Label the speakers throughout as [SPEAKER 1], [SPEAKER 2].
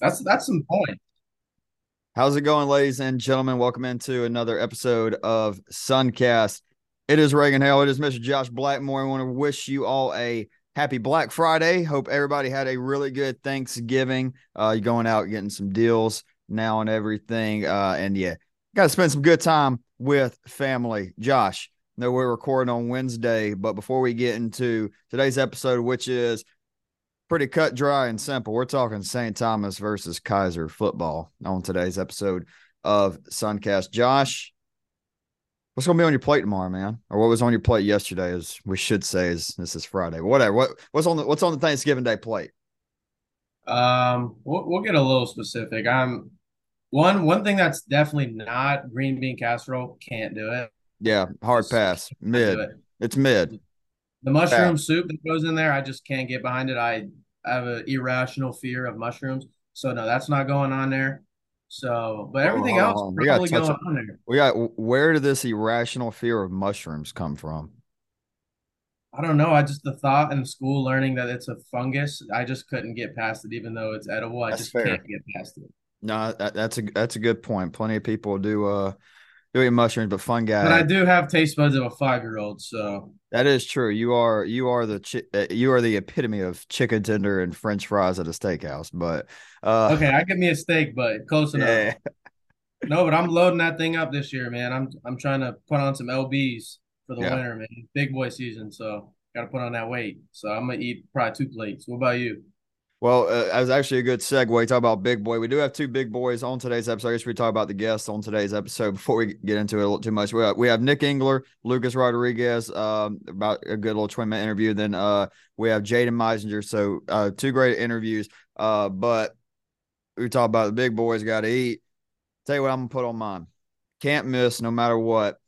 [SPEAKER 1] That's that's some point.
[SPEAKER 2] How's it going, ladies and gentlemen? Welcome into another episode of Suncast. It is Reagan Hale. It is Mr. Josh Blackmore. I want to wish you all a happy Black Friday. Hope everybody had a really good Thanksgiving. Uh, you're going out getting some deals now and everything. Uh, and yeah, got to spend some good time with family. Josh, know we're recording on Wednesday, but before we get into today's episode, which is pretty cut dry and simple. We're talking St. Thomas versus Keiser football on today's episode of Suncast. Josh, what's going to be on your plate tomorrow, man? Or what was on your plate yesterday? As we should say, is this is Friday. Whatever. What what's on the what's on the Thanksgiving Day plate?
[SPEAKER 1] Um, we'll, we'll get a little specific. I'm one one thing that's definitely not green bean casserole. Can't do it.
[SPEAKER 2] Yeah, hard pass. Mid. It. It's mid.
[SPEAKER 1] The mushroom soup that goes in there, I just can't get behind it. I, have an irrational fear of mushrooms. So no, that's not going on there. So, but everything else on. probably going on, there.
[SPEAKER 2] We got where did this irrational fear of mushrooms come from?
[SPEAKER 1] I don't know. I just the thought in school learning that it's a fungus. I just couldn't get past it, even though it's edible. I that's just fair. can't get past it.
[SPEAKER 2] No, that, that's a that's a good point. Plenty of people do uh doing mushrooms, but fun guy.
[SPEAKER 1] But I do have taste buds of a five year old, so
[SPEAKER 2] that is true. You are you are the chi- uh, you are the epitome of chicken tender and French fries at a steakhouse. But uh,
[SPEAKER 1] okay, I give me a steak, but close enough. Yeah. no, but I'm loading that thing up this year, man. I'm I'm trying to put on some lbs for the yeah. winter, man. Big boy season, so got to put on that weight. So I'm gonna eat probably two plates. What about you?
[SPEAKER 2] Well, uh, that was actually a good segue. Talk about big boy. We do have two big boys on today's episode. I guess we talk about the guests on today's episode before we get into it a little too much. We have, we have Nick Engler, Lucas Rodriguez, um, about a good little 20 minute interview. Then uh, we have Jaden Meizinger. So uh, two great interviews. Uh, but we talk about the big boys got to eat. Tell you what, I'm gonna put on mine. Can't miss no matter what.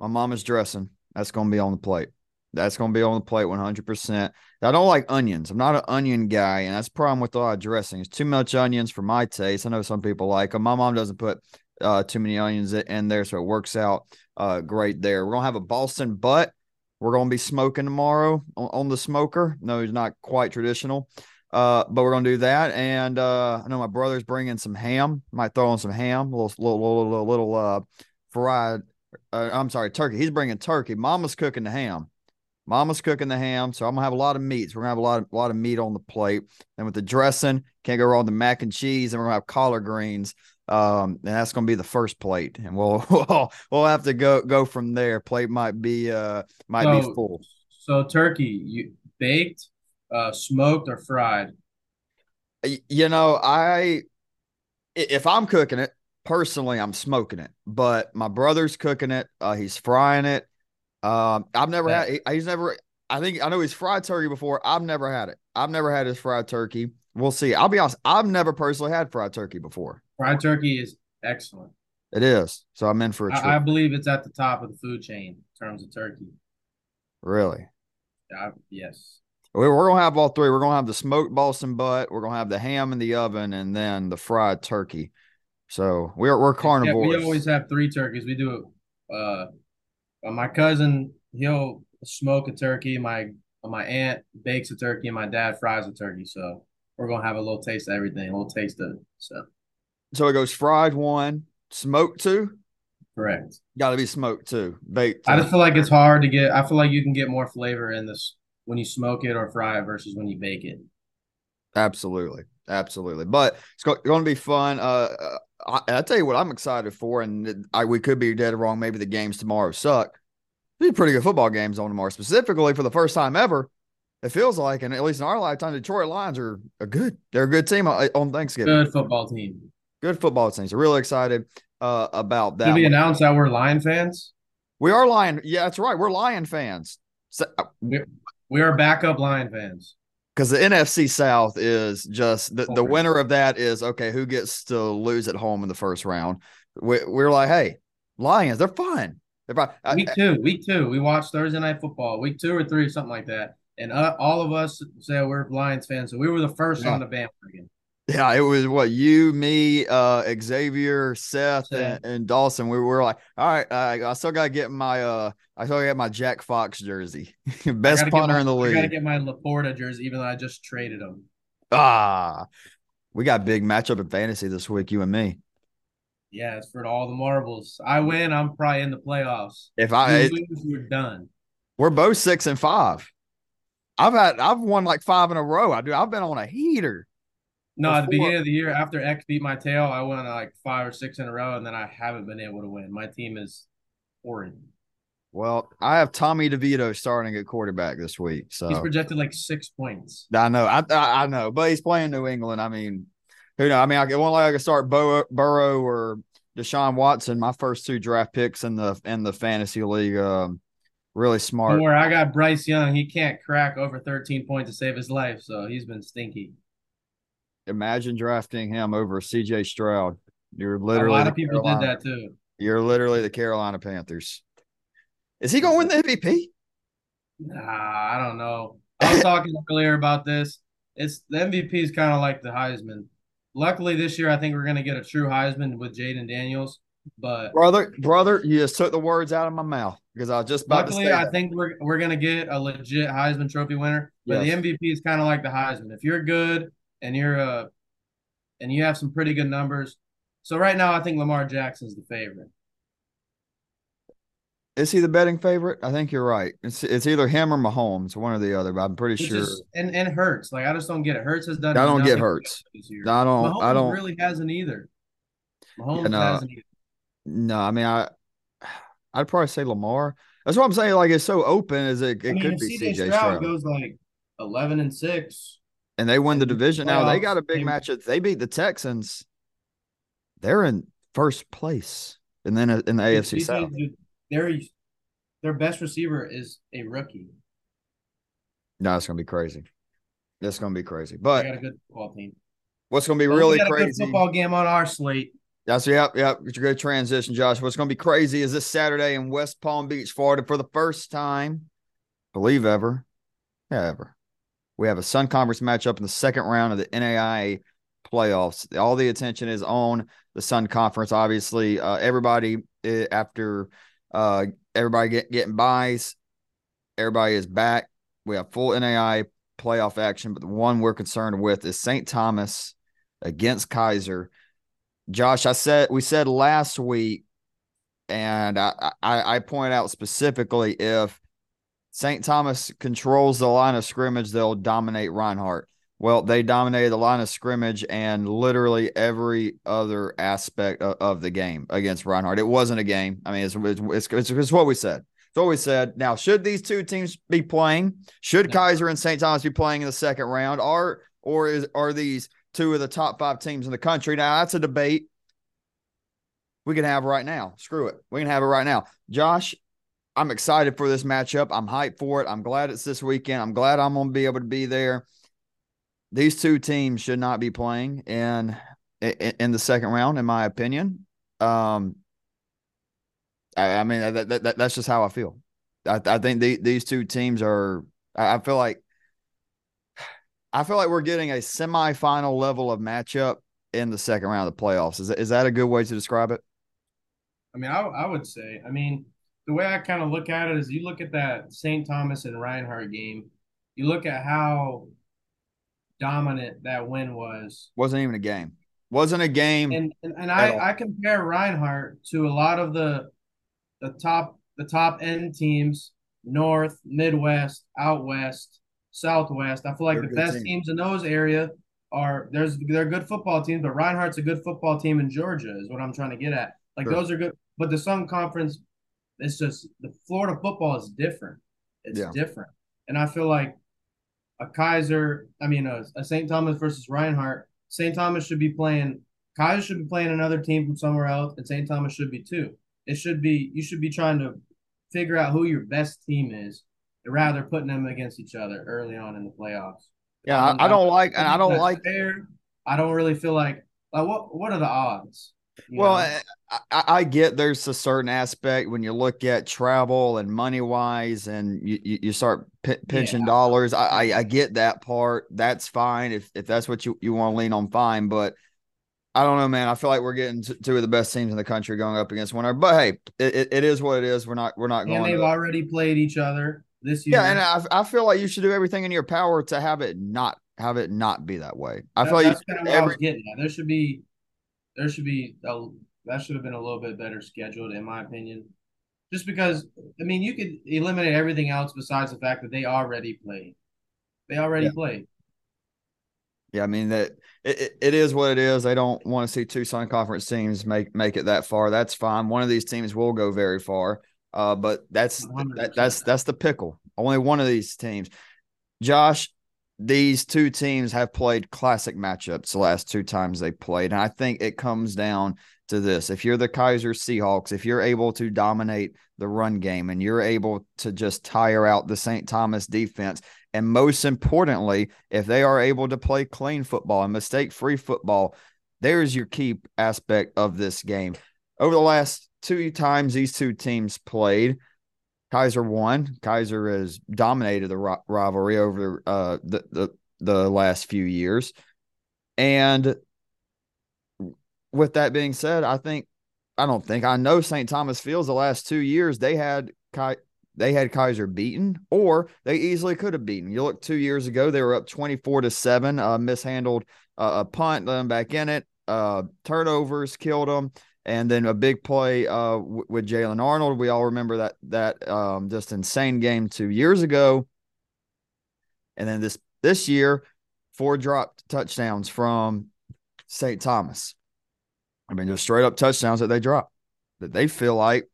[SPEAKER 2] My mom is dressing. That's gonna be on the plate. That's going to be on the plate 100%. I don't like onions. I'm not an onion guy, and that's problem with a lot of dressings. Too much onions for my taste. I know some people like them. My mom doesn't put uh, too many onions in there, so it works out uh, great there. We're going to have a Boston butt. We're going to be smoking tomorrow on, on the smoker. No, it's not quite traditional, uh, but we're going to do that. And uh, I know my brother's bringing some ham. Might throw on some ham, a little, little, little, little, little uh, fried. Uh, I'm sorry, turkey. He's bringing turkey. Mama's cooking the ham. Mama's cooking the ham, so I'm gonna have a lot of meats. We're gonna have a lot of a lot of meat on the plate, and with the dressing, can't go wrong with the mac and cheese, and we're gonna have collard greens. Um, and that's gonna be the first plate, and we'll we'll, we'll have to go go from there. Plate might be uh might so, be full.
[SPEAKER 1] So turkey, you baked, uh, smoked, or fried?
[SPEAKER 2] You know, I if I'm cooking it personally, I'm smoking it, but my brother's cooking it. Uh, he's frying it. Um, I've never yeah. had. He's never. I think I know he's fried turkey before. I've never had it. I've never had his fried turkey. We'll see. I'll be honest. I've never personally had fried turkey before.
[SPEAKER 1] Fried turkey is excellent.
[SPEAKER 2] It is. So I'm in for a treat.
[SPEAKER 1] I, I believe it's at the top of the food chain in terms of turkey.
[SPEAKER 2] Really?
[SPEAKER 1] I, yes.
[SPEAKER 2] We're, we're gonna have all three. We're gonna have the smoked Boston butt. We're gonna have the ham in the oven, and then the fried turkey. So we're we're carnivores.
[SPEAKER 1] Yeah, we always have three turkeys. We do it. Uh, my cousin, he'll smoke a turkey. My my aunt bakes a turkey, and my dad fries a turkey. So we're gonna have a little taste of everything, a little taste of it. So,
[SPEAKER 2] so it goes fried one, smoked two.
[SPEAKER 1] Correct.
[SPEAKER 2] Got to be smoked too, baked.
[SPEAKER 1] I just feel like it's hard to get. I feel like you can get more flavor in this when you smoke it or fry it versus when you bake it.
[SPEAKER 2] Absolutely, absolutely. But it's going to be fun. Uh, uh I, I tell you what, I'm excited for, and I, we could be dead wrong. Maybe the games tomorrow suck. Be pretty good football games on tomorrow, specifically for the first time ever. It feels like, and at least in our lifetime, Detroit Lions are a good. They're a good team on Thanksgiving.
[SPEAKER 1] Good football team.
[SPEAKER 2] Good football team. So really excited uh, about that.
[SPEAKER 1] Did we announce that we're Lion fans?
[SPEAKER 2] We are Lion. Yeah, that's right. We're Lion fans. So,
[SPEAKER 1] uh, we are backup Lion fans
[SPEAKER 2] because the NFC South is just the, the winner of that is okay. Who gets to lose at home in the first round? We, are like, hey, Lions, they're fine. They're.
[SPEAKER 1] Week two, week two, we watched Thursday night football, week two or three, something like that, and uh, all of us said we're Lions fans, so we were the first yeah. on the bandwagon.
[SPEAKER 2] Yeah, it was what you, me, uh, Xavier, Seth, and, and, Dawson. We were like, all right, I, I still got to get my, uh, I still got get my Jack Fox jersey, best punter
[SPEAKER 1] my,
[SPEAKER 2] in the league.
[SPEAKER 1] I got to get my LaPorta jersey, even though I just traded him.
[SPEAKER 2] Ah, We got big matchup in fantasy this week, you and me.
[SPEAKER 1] Yeah, it's for all the marbles. I win, I'm probably in the playoffs.
[SPEAKER 2] If I
[SPEAKER 1] you lose, we're done.
[SPEAKER 2] We're both six and five. I've had I've won like five in a row. I do. I've been on a heater.
[SPEAKER 1] No, before. at the beginning of the year, after X beat my tail, I won like five or six in a row, and then I haven't been able to win. My team is horrid.
[SPEAKER 2] Well, I have Tommy DeVito starting at quarterback this week. So
[SPEAKER 1] he's projected like six points.
[SPEAKER 2] I know, I I, I know, but he's playing New England. I mean, who knows? I mean, I can one like I can start Bo, Burrow or Deshaun Watson. My first two draft picks in the in the fantasy league. Um, really smart.
[SPEAKER 1] Where I got Bryce Young, he can't crack over 13 points to save his life, so he's been stinky.
[SPEAKER 2] Imagine drafting him over C.J. Stroud. You're literally
[SPEAKER 1] a lot of people Carolina, did that too.
[SPEAKER 2] You're literally the Carolina Panthers. Is he going to win the MVP?
[SPEAKER 1] Nah, I don't know. I was talking earlier about this. It's the MVP is kind of like the Heisman. Luckily, this year I think we're going to get a true Heisman with Jayden Daniels. But
[SPEAKER 2] brother, brother, you just took the words out of my mouth because I was just about
[SPEAKER 1] luckily, I think we're we're going to get a legit Heisman Trophy winner. But yes. the MVP is kind of like the Heisman. If you're good and you're a uh, and you have some pretty good numbers, so right now I think Lamar Jackson's the favorite.
[SPEAKER 2] Is he the betting favorite? I think you're right. It's it's either him or Mahomes, one or the other. But I'm pretty Which sure.
[SPEAKER 1] Is, and and Hurts, like I just don't get it. Hurts has done.
[SPEAKER 2] I don't get Hurts. I don't.
[SPEAKER 1] Mahomes
[SPEAKER 2] I don't
[SPEAKER 1] really hasn't either. Mahomes yeah, no, hasn't either.
[SPEAKER 2] No, I mean I. I'd probably say Lamar. That's what I'm saying. Like it's so open as it, it I mean, could be. CJ Stroud, Stroud
[SPEAKER 1] goes like eleven and six,
[SPEAKER 2] and they win the division. Now they got a big matchup. They beat the Texans. They're in first place, and then in the AFC South
[SPEAKER 1] their their best receiver is a rookie.
[SPEAKER 2] No, it's gonna be crazy. That's gonna be crazy. But
[SPEAKER 1] got a good football team.
[SPEAKER 2] What's gonna be really crazy?
[SPEAKER 1] football game on our slate.
[SPEAKER 2] That's yep, yep. It's a good transition, Josh. What's gonna be crazy is this Saturday in West Palm Beach, Florida, for the first time, believe ever, yeah, ever. We have a Sun Conference matchup in the second round of the NAI playoffs. All the attention is on the Sun Conference. Obviously, uh, everybody eh, after uh, everybody get, getting buys. Everybody is back. We have full NAI playoff action, but the one we're concerned with is St. Thomas against Keiser. Josh, I said we said last week, and I, I, I point out specifically if St. Thomas controls the line of scrimmage, they'll dominate Reinhardt. Well, they dominated the line of scrimmage and literally every other aspect of, of the game against Reinhardt. It wasn't a game. I mean, it's it's, it's, it's what we said. It's what we said. Now, should these two teams be playing? Should no. Keiser and St. Thomas be playing in the second round? Are or is are these two of the top five teams in the country? Now, that's a debate we can have right now. Screw it. We can have it right now. Josh, I'm excited for this matchup. I'm hyped for it. I'm glad it's this weekend. I'm glad I'm going to be able to be there these two teams should not be playing in in, the second round, in my opinion. Um, I, I mean that, that, that's just how I feel. I, I think the, these two teams are. I, feel like I feel like we're getting a semifinal level of matchup in the second round of the playoffs. Is is that a good way to describe it?
[SPEAKER 1] I mean, I, I would say. I mean, the way I kind of look at it is, you look at that St. Thomas and Reinhardt game. You look at how dominant that win was.
[SPEAKER 2] Wasn't even a game. Wasn't a game.
[SPEAKER 1] And and, and I, I compare Reinhardt to a lot of the the top the top end teams, North, Midwest, out west, Southwest. I feel like they're the best team. teams in those area are there's they're good football teams, but Reinhardt's a good football team in Georgia, is what I'm trying to get at. Like sure. those are good, but the Sun Conference, it's just the Florida football is different. It's yeah. different, and I feel like a Keiser. I mean, a, a St. Thomas versus Reinhardt. St. Thomas should be playing, Keiser should be playing another team from somewhere else, and St. Thomas should be too. It should be, you should be trying to figure out who your best team is rather putting them against each other early on in the playoffs.
[SPEAKER 2] Yeah, I, I uh, don't like, and I don't like.
[SPEAKER 1] Fair. I don't really feel like, like what, what are the odds?
[SPEAKER 2] Well, eh, I, I, get there's a certain aspect when you look at travel and money wise, and you, you, start p- pinching yeah. dollars. I, I, I get that part. That's fine if if that's what you, you want to lean on. Fine, but I don't know, man. I feel like we're getting two of the best teams in the country going up against one another. But hey, it, it is what it is. We're not we're not going.
[SPEAKER 1] And they've
[SPEAKER 2] to,
[SPEAKER 1] already played each other this year.
[SPEAKER 2] Yeah, and I, I feel like you should do everything in your power to have it not have it not be that way. I
[SPEAKER 1] that,
[SPEAKER 2] feel like
[SPEAKER 1] that's kind of what every, I was getting at. There should be there should be a, that should have been a little bit better scheduled, in my opinion. Just because, I mean, you could eliminate everything else besides the fact that they already played. They already yeah. played.
[SPEAKER 2] Yeah, I mean that it, it is what it is. They don't want to see two Sun Conference teams make make it that far. That's fine. One of these teams will go very far, uh, but that's that, that's that's the pickle. Only one of these teams. Josh, these two teams have played classic matchups the last two times they played. And I think it comes down to this. If you're the Keiser Seahawks, if you're able to dominate the run game and you're able to just tire out the St. Thomas defense, and most importantly, if they are able to play clean football and mistake free football, there's your key aspect of this game. Over the last two times these two teams played, Keiser won. Keiser has dominated the rivalry over uh, the, the the last few years, and with that being said, I think I don't think I know St. Thomas Fields the last two years they had Kai, they had Keiser beaten, or they easily could have beaten. You look two years ago, they were up twenty four to seven, uh, mishandled uh, a punt, them back in it, uh, turnovers killed them and then a big play uh, w- with Jalen Arnold. We all remember that that um, just insane game two years ago, and then this this year, four dropped touchdowns from St. Thomas. I mean, just straight up touchdowns that they drop that they feel like,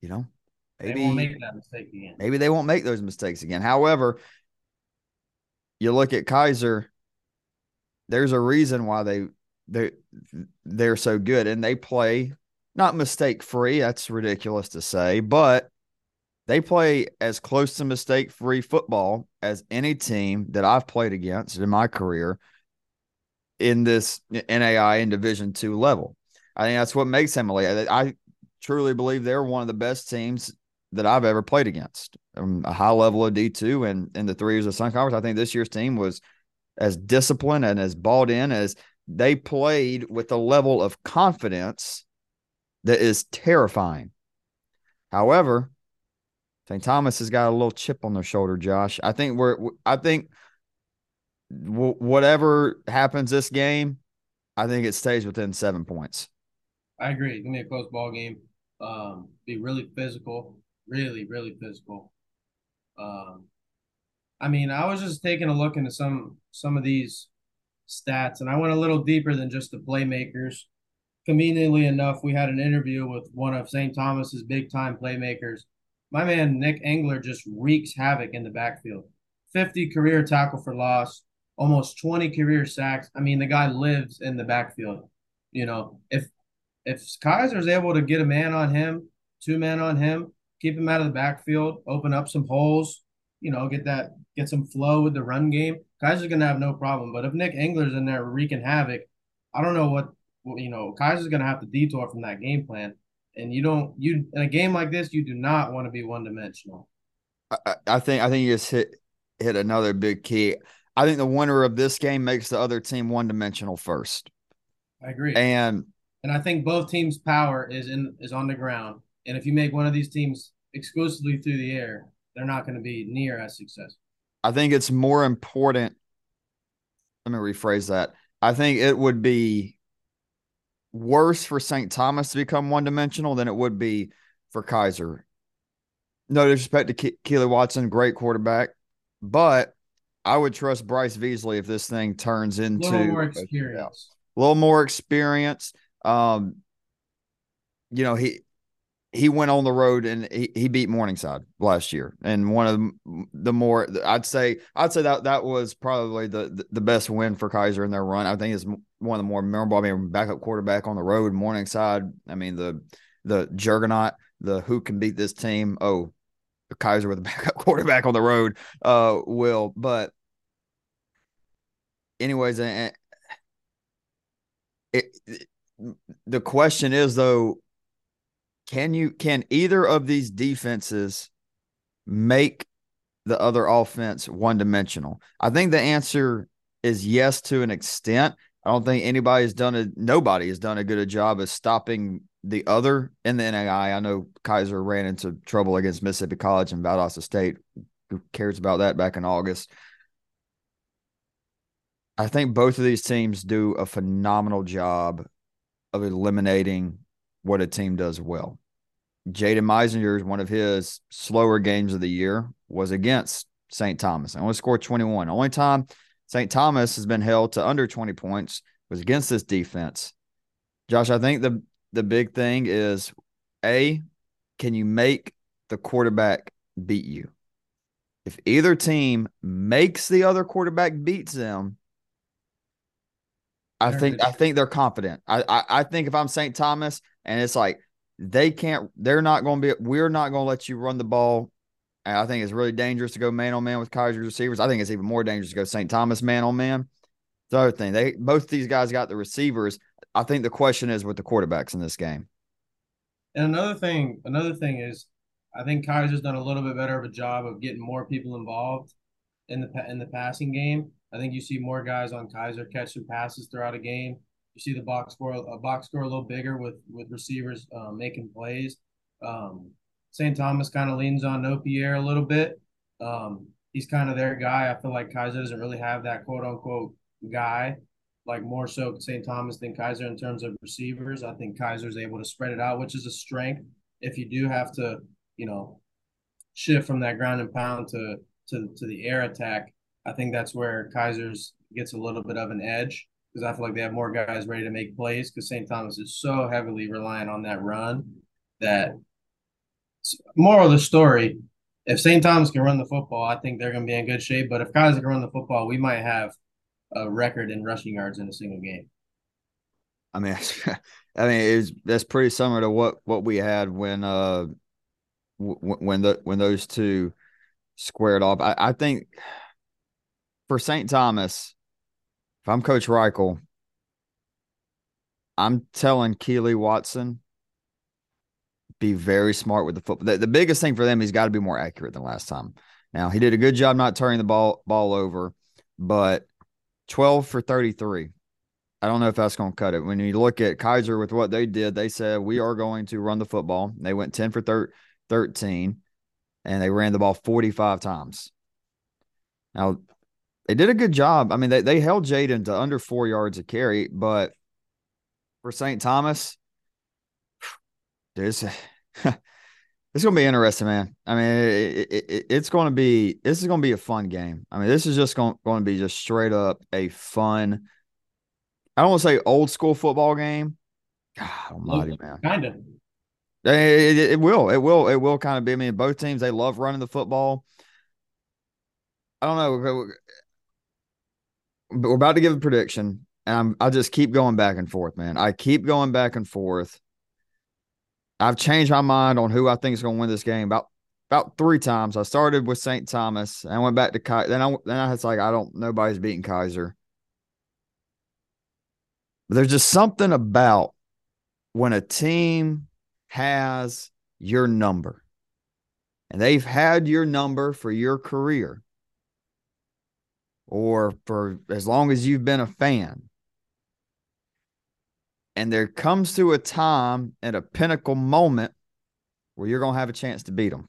[SPEAKER 2] you know, maybe
[SPEAKER 1] they won't make that mistake again.
[SPEAKER 2] Maybe they won't make those mistakes again. However, you look at Keiser. There's a reason why they they they're so good and they play not mistake free. That's ridiculous to say, but they play as close to mistake free football as any team that I've played against in my career in this NAI in Division two level. I think that's what makes them elite. I truly believe they're one of the best teams that I've ever played against. Um, a high level of D two and in the three years of Sun Conference, I think this year's team was as disciplined and as bought in as they played with a level of confidence that is terrifying. However, St. Thomas has got a little chip on their shoulder, Josh. I think we're, I think w- whatever happens this game, I think it stays within seven points.
[SPEAKER 1] I agree. It's gonna be a close ball game. Um, be really physical, really, really physical. Um, I mean, I was just taking a look into some some of these stats, and I went a little deeper than just the playmakers. Conveniently enough, we had an interview with one of St. Thomas's big time playmakers. My man Nick Engler just wreaks havoc in the backfield. 50 career tackle for loss, almost 20 career sacks. I mean, the guy lives in the backfield. You know, if if Keiser's able to get a man on him, two men on him, keep him out of the backfield, open up some holes, you know, get that get some flow with the run game. Keiser's gonna have no problem. But if Nick Engler's in there wreaking havoc, I don't know what you know. Kaiser's gonna have to detour from that game plan. And you don't you in a game like this, you do not want to be one dimensional.
[SPEAKER 2] I, I think I think you just hit hit another big key. I think the winner of this game makes the other team one dimensional first.
[SPEAKER 1] I agree.
[SPEAKER 2] And
[SPEAKER 1] and I think both teams' power is in is on the ground. And if you make one of these teams exclusively through the air, they're not going to be near as successful.
[SPEAKER 2] I think it's more important. Let me rephrase that. I think it would be worse for St. Thomas to become one dimensional than it would be for Keiser. No disrespect to Ke- Keely Watson, great quarterback, but I would trust Bryce Veasley if this thing turns into
[SPEAKER 1] a little more experience.
[SPEAKER 2] A, a little more experience. Um, you know, he he went on the road and he, he beat Morningside last year, and one of the, more I'd say I'd say that that was probably the the best win for Keiser in their run. I think it's one of the more memorable. I mean, backup quarterback on the road, Morningside. I mean the the juggernaut, the who can beat this team. Oh, Keiser with a backup quarterback on the road, uh, will. But anyways, it, it the question is though can you can either of these defenses make the other offense one dimensional? I think the answer is yes to an extent. I don't think anybody's done a nobody has done a good a job of stopping the other in the NAI. I know Keiser ran into trouble against Mississippi College and Valdosta State. Who cares about that back in August? I think both of these teams do a phenomenal job of eliminating what a team does well. Jaden Meizinger's one of his slower games of the year was against St. Thomas. I only scored 21. Only time St. Thomas has been held to under 20 points was against this defense. Josh, I think the the big thing is a can you make the quarterback beat you? If either team makes the other quarterback beats them, I think I think they're confident. I, I, I think if I'm St. Thomas and it's like they can't, they're not going to be. We're not going to let you run the ball. And I think it's really dangerous to go man on man with Keiser's receivers. I think it's even more dangerous to go St. Thomas man on man. The other thing, they both these guys got the receivers. I think the question is with the quarterbacks in this game.
[SPEAKER 1] And another thing, another thing is, I think keiser's done a little bit better of a job of getting more people involved in the in the passing game. I think you see more guys on keiser catching passes throughout a game. You see the box score a box score a little bigger with with receivers uh, making plays. Um, St. Thomas kind of leans on Nopierre a little bit. Um, he's kind of their guy. I feel like Keiser doesn't really have that quote unquote guy, like more so St. Thomas than Keiser in terms of receivers. I think Keiser's able to spread it out, which is a strength. If you do have to, you know, shift from that ground and pound to to to the air attack, I think that's where Keiser's gets a little bit of an edge because I feel like they have more guys ready to make plays because St. Thomas is so heavily reliant on that run that moral of the story, if St. Thomas can run the football, I think they're going to be in good shape. But if Keiser can run the football, we might have a record in rushing yards in a single game.
[SPEAKER 2] I mean, I mean, it's that's pretty similar to what what we had when uh w- when the when those two squared off. I, I think for St. Thomas, if I'm Coach Reichel, I'm telling Keely Watson be very smart with the football. The, the biggest thing for them, he's got to be more accurate than last time. Now he did a good job not turning the ball ball over, but 12 for 33. I don't know if that's going to cut it. When you look at Keiser with what they did, they said we are going to run the football. They went 10 for thir- 13 and they ran the ball 45 times. Now, they did a good job. I mean, they, they held Jaden to under four yards a carry, but for St. Thomas, there's it's gonna be interesting, man. I mean, it, it, it's going to be this is going to be a fun game. I mean, this is just going, going to be just straight up a fun. I don't want to say old school football game. God Almighty, man.
[SPEAKER 1] Kind of.
[SPEAKER 2] It, it, it, will. It will. It will kind of be. I mean, both teams they love running the football. I don't know. We're about to give a prediction, and I'm, I just keep going back and forth, man. I keep going back and forth. I've changed my mind on who I think is going to win this game about about three times. I started with St. Thomas, and I went back to Keiser. Then I then I was like, I don't. Nobody's beating Keiser. But there's just something about when a team has your number, and they've had your number for your career, or for as long as you've been a fan. And there comes to a time and a pinnacle moment where you're going to have a chance to beat them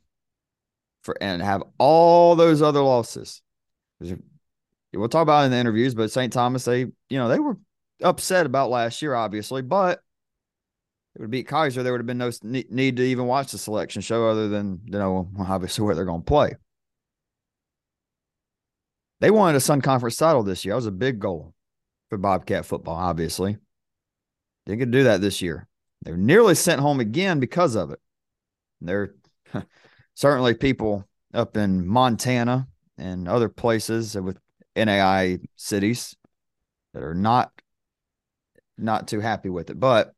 [SPEAKER 2] for and have all those other losses. We'll talk about in the interviews, but St. Thomas, they, you know, they were upset about last year, obviously, but it would beat Keiser. There would have been no need to even watch the selection show other than, you know, obviously where they're going to play. They wanted a Sun Conference title this year. That was a big goal for Bobcat football, obviously. Get to do that this year. They were nearly sent home again because of it. There are certainly people up in Montana and other places with NAI cities that are not not too happy with it. But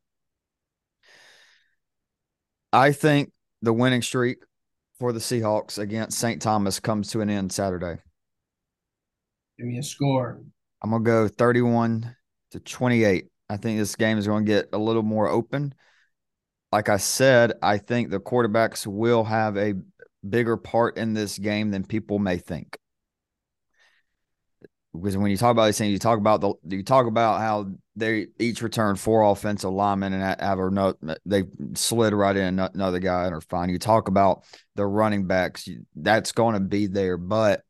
[SPEAKER 2] I think the winning streak for the Seahawks against St. Thomas comes to an end Saturday.
[SPEAKER 1] Give me a score.
[SPEAKER 2] I'm gonna go 31 to 28. I think this game is going to get a little more open. Like I said, I think the quarterbacks will have a bigger part in this game than people may think. Because when you talk about these things, you talk about the you talk about how they each return four offensive linemen and have a they slid right in another guy and are fine. You talk about the running backs, that's going to be there, but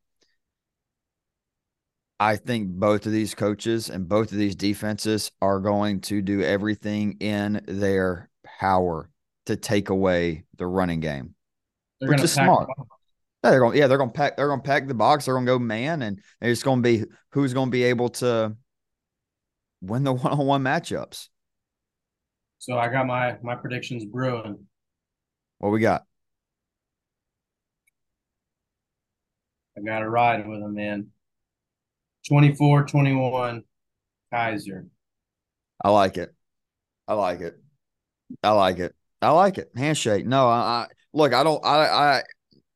[SPEAKER 2] I think both of these coaches and both of these defenses are going to do everything in their power to take away the running game. They're which is smart. Yeah, they're going. Yeah, they're going to pack. They're going to pack the box. They're going to go man, and it's going to be who's going to be able to win the one-on-one matchups.
[SPEAKER 1] So I got my my predictions brewing.
[SPEAKER 2] What we got?
[SPEAKER 1] I got to ride with them, man. 24 21 Keiser.
[SPEAKER 2] I like it. I like it. I like it. I like it. Handshake. No, I, I look, I don't I I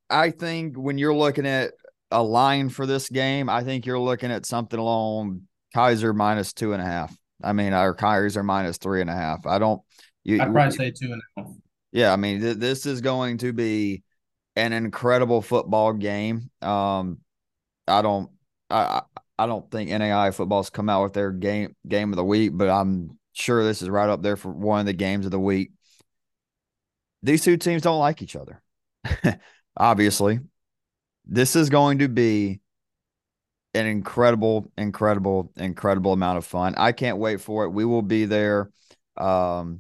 [SPEAKER 2] I think when you're looking at a line for this game, I think you're looking at something along Keiser minus two and a half. I mean, our Keiser minus three and a half. I don't.
[SPEAKER 1] You, I'd probably say two and a half.
[SPEAKER 2] Yeah, I mean, th- this is going to be an incredible football game. Um, I don't. I I don't think NAI football's come out with their game game of the week, but I'm sure this is right up there for one of the games of the week. These two teams don't like each other. Obviously, this is going to be an incredible, incredible, incredible amount of fun. I can't wait for it. We will be there. Um,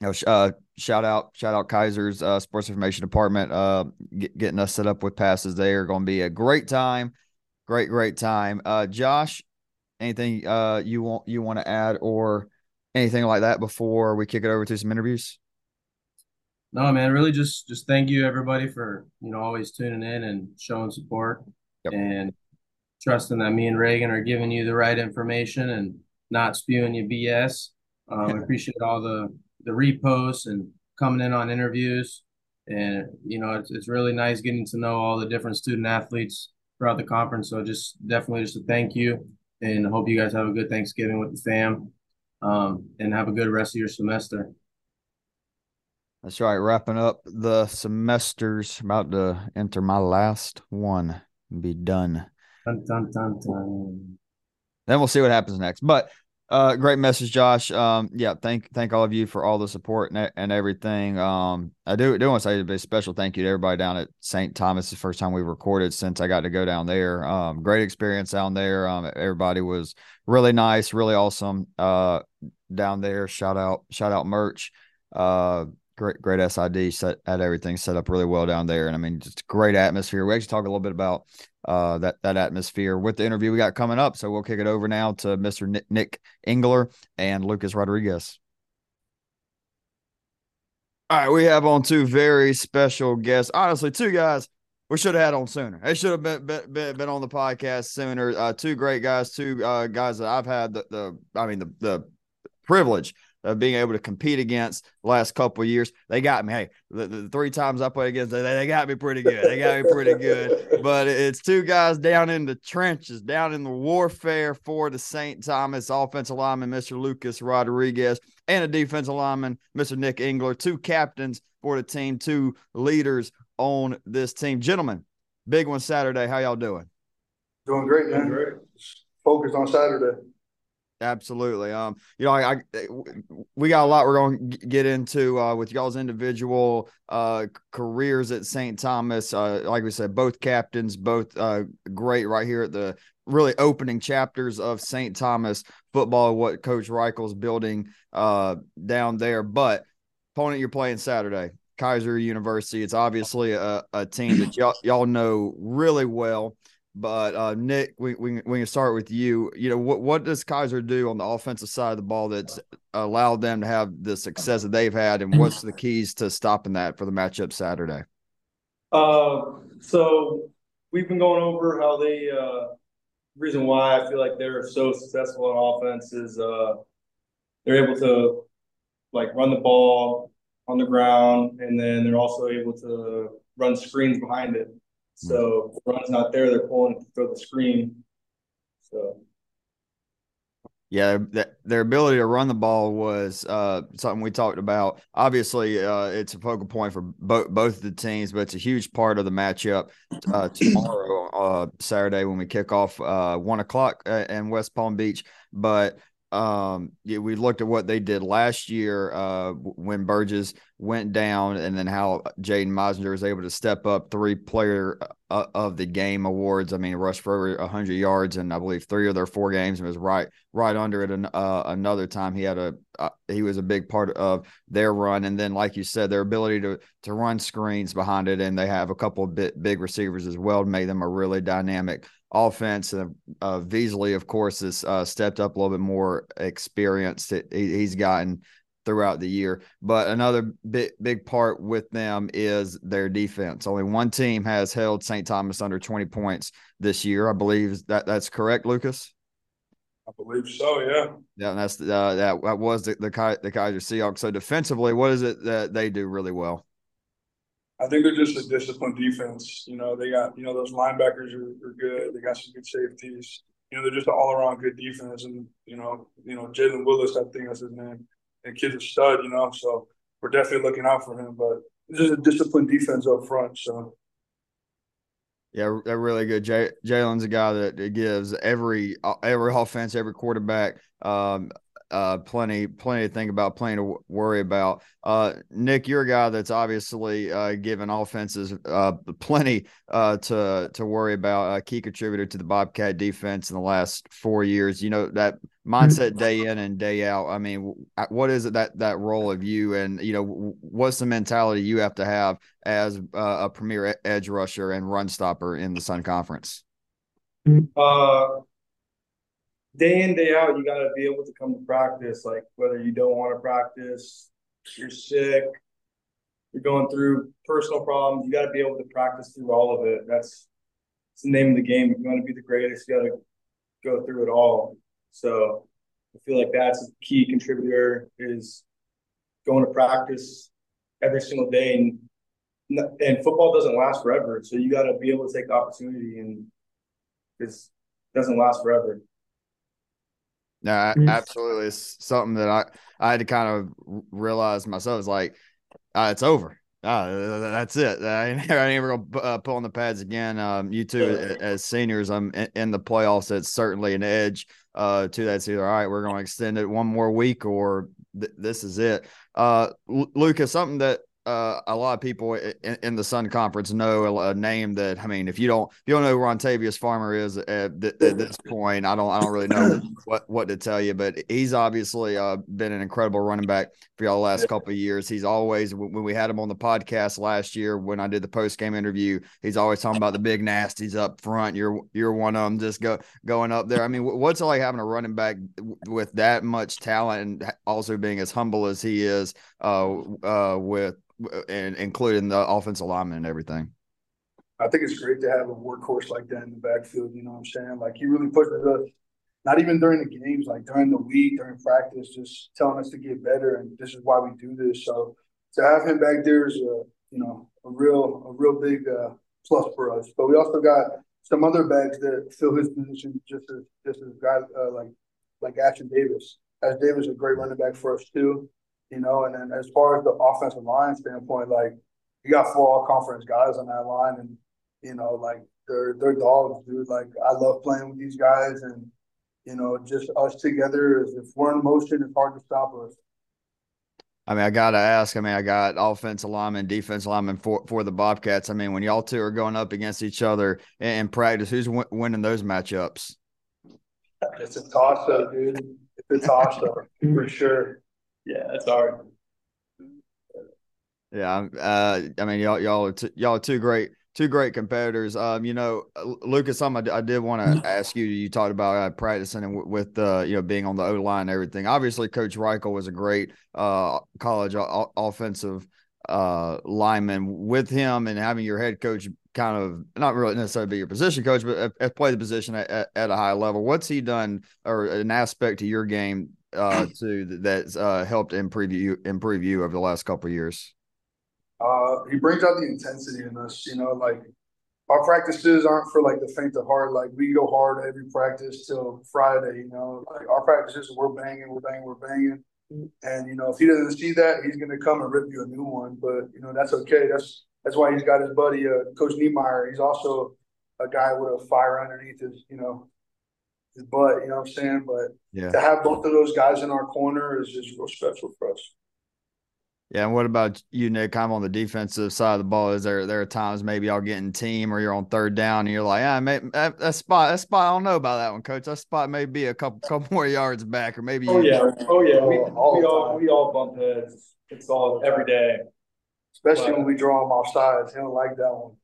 [SPEAKER 2] you know, uh, shout out, shout out Keiser's uh, sports information department, uh, get, getting us set up with passes They are Going to be a great time, great, great time. Uh, Josh, anything uh you want you want to add or anything like that before we kick it over to some interviews?
[SPEAKER 1] No, man, really just just thank you everybody for you know always tuning in and showing support yep. and trusting that me and Reagan are giving you the right information and not spewing you BS. Um, I appreciate all the the reposts and coming in on interviews. And you know, it's it's really nice getting to know all the different student athletes throughout the conference. So just definitely just a thank you, and hope you guys have a good Thanksgiving with the fam, um, and have a good rest of your semester.
[SPEAKER 2] That's right. Wrapping up the semesters, about to enter my last one, be done. Dun, dun, dun, then we'll see what happens next. But uh, great message, Josh. Um, yeah, thank thank all of you for all the support and, and everything. Um, I do do want to say a special thank you to everybody down at St. Thomas. The first time we recorded since I got to go down there. Um, great experience down there. Um, everybody was really nice, really awesome. Uh, down there. Shout out, shout out, merch. Uh, great great SID set had everything set up really well down there, and I mean just great atmosphere. We actually talk a little bit about uh, that that atmosphere with the interview we got coming up. So we'll kick it over now to Mr. Nick, Nick Engler and Lucas Rodriguez. All right, we have on two very special guests. Honestly, two guys we should have had on sooner. They should have been been, been on the podcast sooner. Uh, two great guys, two uh, guys that I've had the, the I mean the the privilege of being able to compete against the last couple of years. They got me. Hey, the, the three times I played against them, they, they got me pretty good. They got me pretty good. But it's two guys down in the trenches, down in the warfare for the St. Thomas offensive lineman, Mr. Lucas Rodriguez, and a defensive lineman, Mr. Nick Engler, two captains for the team, two leaders on this team. Gentlemen, big one Saturday. How y'all doing?
[SPEAKER 3] Doing great, man. Doing great. Focused on Saturday.
[SPEAKER 2] Absolutely. Um, you know, I, I, we got a lot we're going to get into uh, with y'all's individual uh careers at St. Thomas. Uh, like we said, both captains, both uh great right here at the really opening chapters of St. Thomas football. What Coach Reichel's building uh down there, but opponent you're playing Saturday, Keiser University. It's obviously a, a team that y'all y'all know really well. But uh, Nick, we, we, we can start with you. You know, what, what does Keiser do on the offensive side of the ball that's allowed them to have the success that they've had, and what's the keys to stopping that for the matchup Saturday?
[SPEAKER 4] Uh, so we've been going over how they. Uh, reason why I feel like they're so successful on offense is uh, they're able to like run the ball on the ground, and then they're also able to run screens behind it. So if the run's not there, they're pulling to throw the screen. So
[SPEAKER 2] yeah, their ability to run the ball was uh, something we talked about. Obviously, uh, it's a focal point for both both the teams, but it's a huge part of the matchup uh, tomorrow, uh, Saturday, when we kick off uh, one o'clock uh, in West Palm Beach. But um, yeah, we looked at what they did last year uh, when Burgess went down, and then how Jaden Meizinger was able to step up three player uh, of the game awards. I mean, rushed for over 100 yards, and I believe three of their four games, and was right right under it. An, uh, another time, he had a uh, he was a big part of their run, and then like you said, their ability to to run screens behind it, and they have a couple of bit big receivers as well, made them a really dynamic offense. And uh, Veasley, of course, has uh, stepped up a little bit more experience that he, he's gotten throughout the year. But another big big part with them is their defense. Only one team has held St. Thomas under 20 points this year. I believe that that's correct, Lucas.
[SPEAKER 5] I believe so. Yeah.
[SPEAKER 2] Yeah, and that's uh, that. That was the the, the Keiser Seahawks. So defensively, what is it that they do really well?
[SPEAKER 5] I think they're just a disciplined defense. You know, they got you know those linebackers are, are good. They got some good safeties. You know, they're just an all around good defense. And you know, you know Jalen Willis, I think that's his name. And kid's a stud. You know, so we're definitely looking out for him. But just a disciplined defense up front. So.
[SPEAKER 2] Yeah, they're really good. Jalen's a guy that gives every every offense, every quarterback um, uh, plenty, plenty to think about, plenty to worry about. Uh, Nick, you're a guy that's obviously uh, given offenses uh, plenty uh, to to worry about. A key contributor to the Bobcat defense in the last four years. You know that mindset day in and day out. I mean, what is it that that role of you, and you know, what's the mentality you have to have as uh, a premier edge rusher and run stopper in the Sun Conference?
[SPEAKER 4] Uh day in day out you got to be able to come to practice like whether you don't want to practice you're sick you're going through personal problems you got to be able to practice through all of it. That's, the name of the game. If you want to be the greatest you got to go through it all. So i feel like that's a key contributor is going to practice every single day. And and football doesn't last forever so you got to be able to take the opportunity and it doesn't last forever
[SPEAKER 2] no, mm. absolutely. It's something that I I had to kind of realize myself. It's like uh, it's over. Uh, that's it. I ain't, I ain't ever gonna uh, pull on the pads again. Um, you two as seniors, I'm in, in, the playoffs. It's certainly an edge uh, to that. It's either all right, we're going to extend it one more week, or th- this is it. Uh, Lucas, something that uh, a lot of people in, in, the Sun Conference know a, name that I mean, if you don't if you don't know who Rontavious Farmer is at, at, this point, I don't I don't really know what what to tell you. But he's obviously uh, been an incredible running back for y'all the last couple of years. He's always when we had him on the podcast last year when I did the post game interview, he's always talking about the big nasties up front. You're you're one of them, just go going up there. I mean, what's it like having a running back with that much talent and also being as humble as he is uh, uh, with and including the offensive lineman and everything.
[SPEAKER 5] I think it's great to have a workhorse like that in the backfield. You know what I'm saying? Like he really pushes us, not even during the games, like during the week, during practice, just telling us to get better. And this is why we do this. So to have him back there is a you know a real a real big uh, plus for us. But we also got some other backs that fill his position just as just as guys uh, like like Ashton Davis. Ash Davis is a great running back for us too you know. And then as far as the offensive line standpoint, like you got four all conference guys on that line, and you know, like they're they're dogs, dude. Like I love playing with these guys, and you know, just us together. Is if we're in motion, it's hard to stop us.
[SPEAKER 2] I mean, I gotta ask. I mean, I got offensive lineman, defensive lineman for for the Bobcats. I mean, when y'all two are going up against each other in, in practice, who's w- winning those matchups?
[SPEAKER 5] It's a toss up, dude. It's a toss up for sure
[SPEAKER 4] yeah, it's hard.
[SPEAKER 2] Yeah, uh, I mean, y'all, y'all are t- y'all are two great, two great competitors. Um, you know, uh, Lucas, something I, I did want to ask you. You talked about uh, practicing and w- with uh, you know, being on the O line and everything. Obviously, Coach Reichel was a great uh college o- offensive uh lineman. With him and having your head coach kind of not really necessarily be your position coach, but have played the position at, at, at, a high level. What's he done or an aspect to your game uh, too that's uh, helped improve you improve you over the last couple years?
[SPEAKER 5] Uh, he brings out the intensity in us. You know, like our practices aren't for like the faint of heart. Like we go hard every practice till Friday. You know, like our practices, we're banging, we're banging, we're banging. And you know, if he doesn't see that, he's gonna come and rip you a new one. But you know, that's okay. That's that's why he's got his buddy, uh, Coach Niemeyer. He's also a guy with a fire underneath his, you know,
[SPEAKER 3] his butt. You know what I'm saying? But
[SPEAKER 2] yeah.
[SPEAKER 3] to have both of those guys in our corner is just real special for us.
[SPEAKER 2] Yeah, and what about you, Nick? Kind of on the defensive side of the ball. Is there there are times maybe y'all getting team or you're on third down and you're like, ah, maybe, that, that spot, that spot, I don't know about that one, coach. That spot may be a couple couple more yards back, or maybe.
[SPEAKER 4] Oh
[SPEAKER 2] you,
[SPEAKER 4] yeah, oh yeah, we, all, we all we all bump heads. It's all every day.
[SPEAKER 3] Especially but, when we draw them off sides. He don't like that
[SPEAKER 2] one.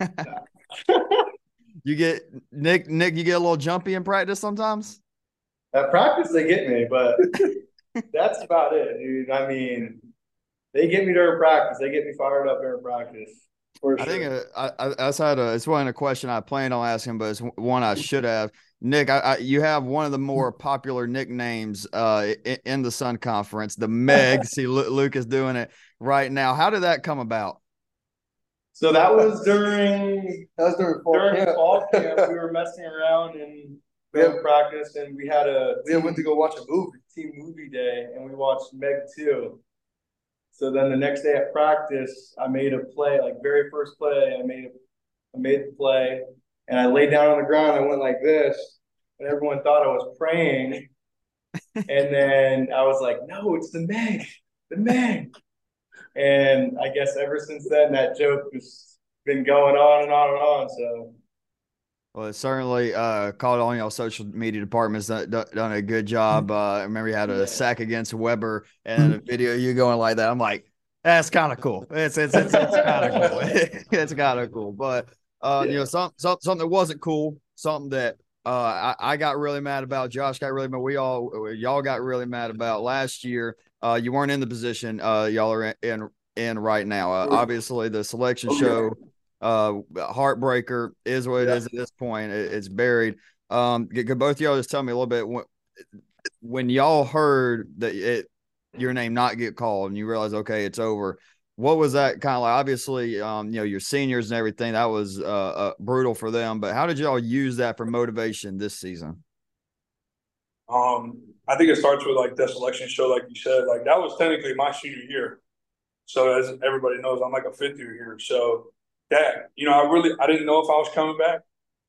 [SPEAKER 2] you get Nick. Nick, you get a little jumpy in practice sometimes.
[SPEAKER 4] At practice, they get me, but that's about it, dude. I mean, they get me during practice. They get me fired up during practice.
[SPEAKER 2] I think uh, I, I, I had a, it's one a question I planned on asking, but it's one I should have. Nick, I, I, you have one of the more popular nicknames uh, in, in the Sun Conference, the Meg. See, Luke is doing it right now. How did that come about?
[SPEAKER 4] So that was during
[SPEAKER 3] that was during fall
[SPEAKER 4] during
[SPEAKER 3] camp.
[SPEAKER 4] fall camp. We were messing around and we had practice, and we had a
[SPEAKER 3] we went to go watch a movie,
[SPEAKER 4] team movie day, and we watched Meg two. So then the next day at practice, I made a play, like very first play, I made a, I made the play, and I laid down on the ground. I went like this, and everyone thought I was praying. and then I was like, "No, it's the Meg, the Meg." And I guess ever since then, that joke has been going on and on and on. So
[SPEAKER 2] well, it certainly uh, called on y'all social media departments done, done a good job. Uh, I remember you had a sack against Weber and a video you going like that. I'm like, that's kind of cool. It's it's it's, it's kind of cool. it's kind of cool. But uh, yeah. you know, some, some, something that wasn't cool, something that uh, I, I got really mad about. Josh got really mad. We all y'all got really mad about last year. Uh, you weren't in the position uh, y'all are in in right now. Uh, obviously, the selection oh, show uh heartbreaker is what it yeah. is at this point. It, it's buried. Um could both y'all just tell me a little bit when, when y'all heard that it your name not get called and you realize okay it's over what was that kind of like? Obviously um you know your seniors and everything that was uh, uh brutal for them but how did y'all use that for motivation this season?
[SPEAKER 3] Um i think it starts with like the selection show like you said like that was technically my senior year so as everybody knows i'm like a fifth year here so that you know, I really I didn't know if I was coming back,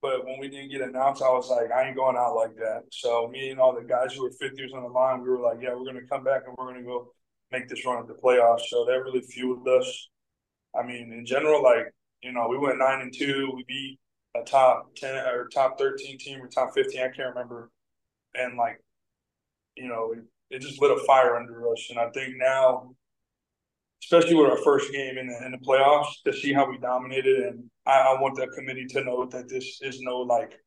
[SPEAKER 3] but when we didn't get announced, I was like, I ain't going out like that. So me and all the guys who were fifth years on the line, we were like, yeah, we're gonna come back and we're gonna go make this run at the playoffs. So that really fueled us. I mean, in general, like you know, we went nine and two. We beat a top ten or top thirteen team or top fifteen. I can't remember. And like, you know, it, it just lit a fire under us. And I think now especially with our first game in the in the playoffs, to see how we dominated. And I, I want the committee to know that this is no like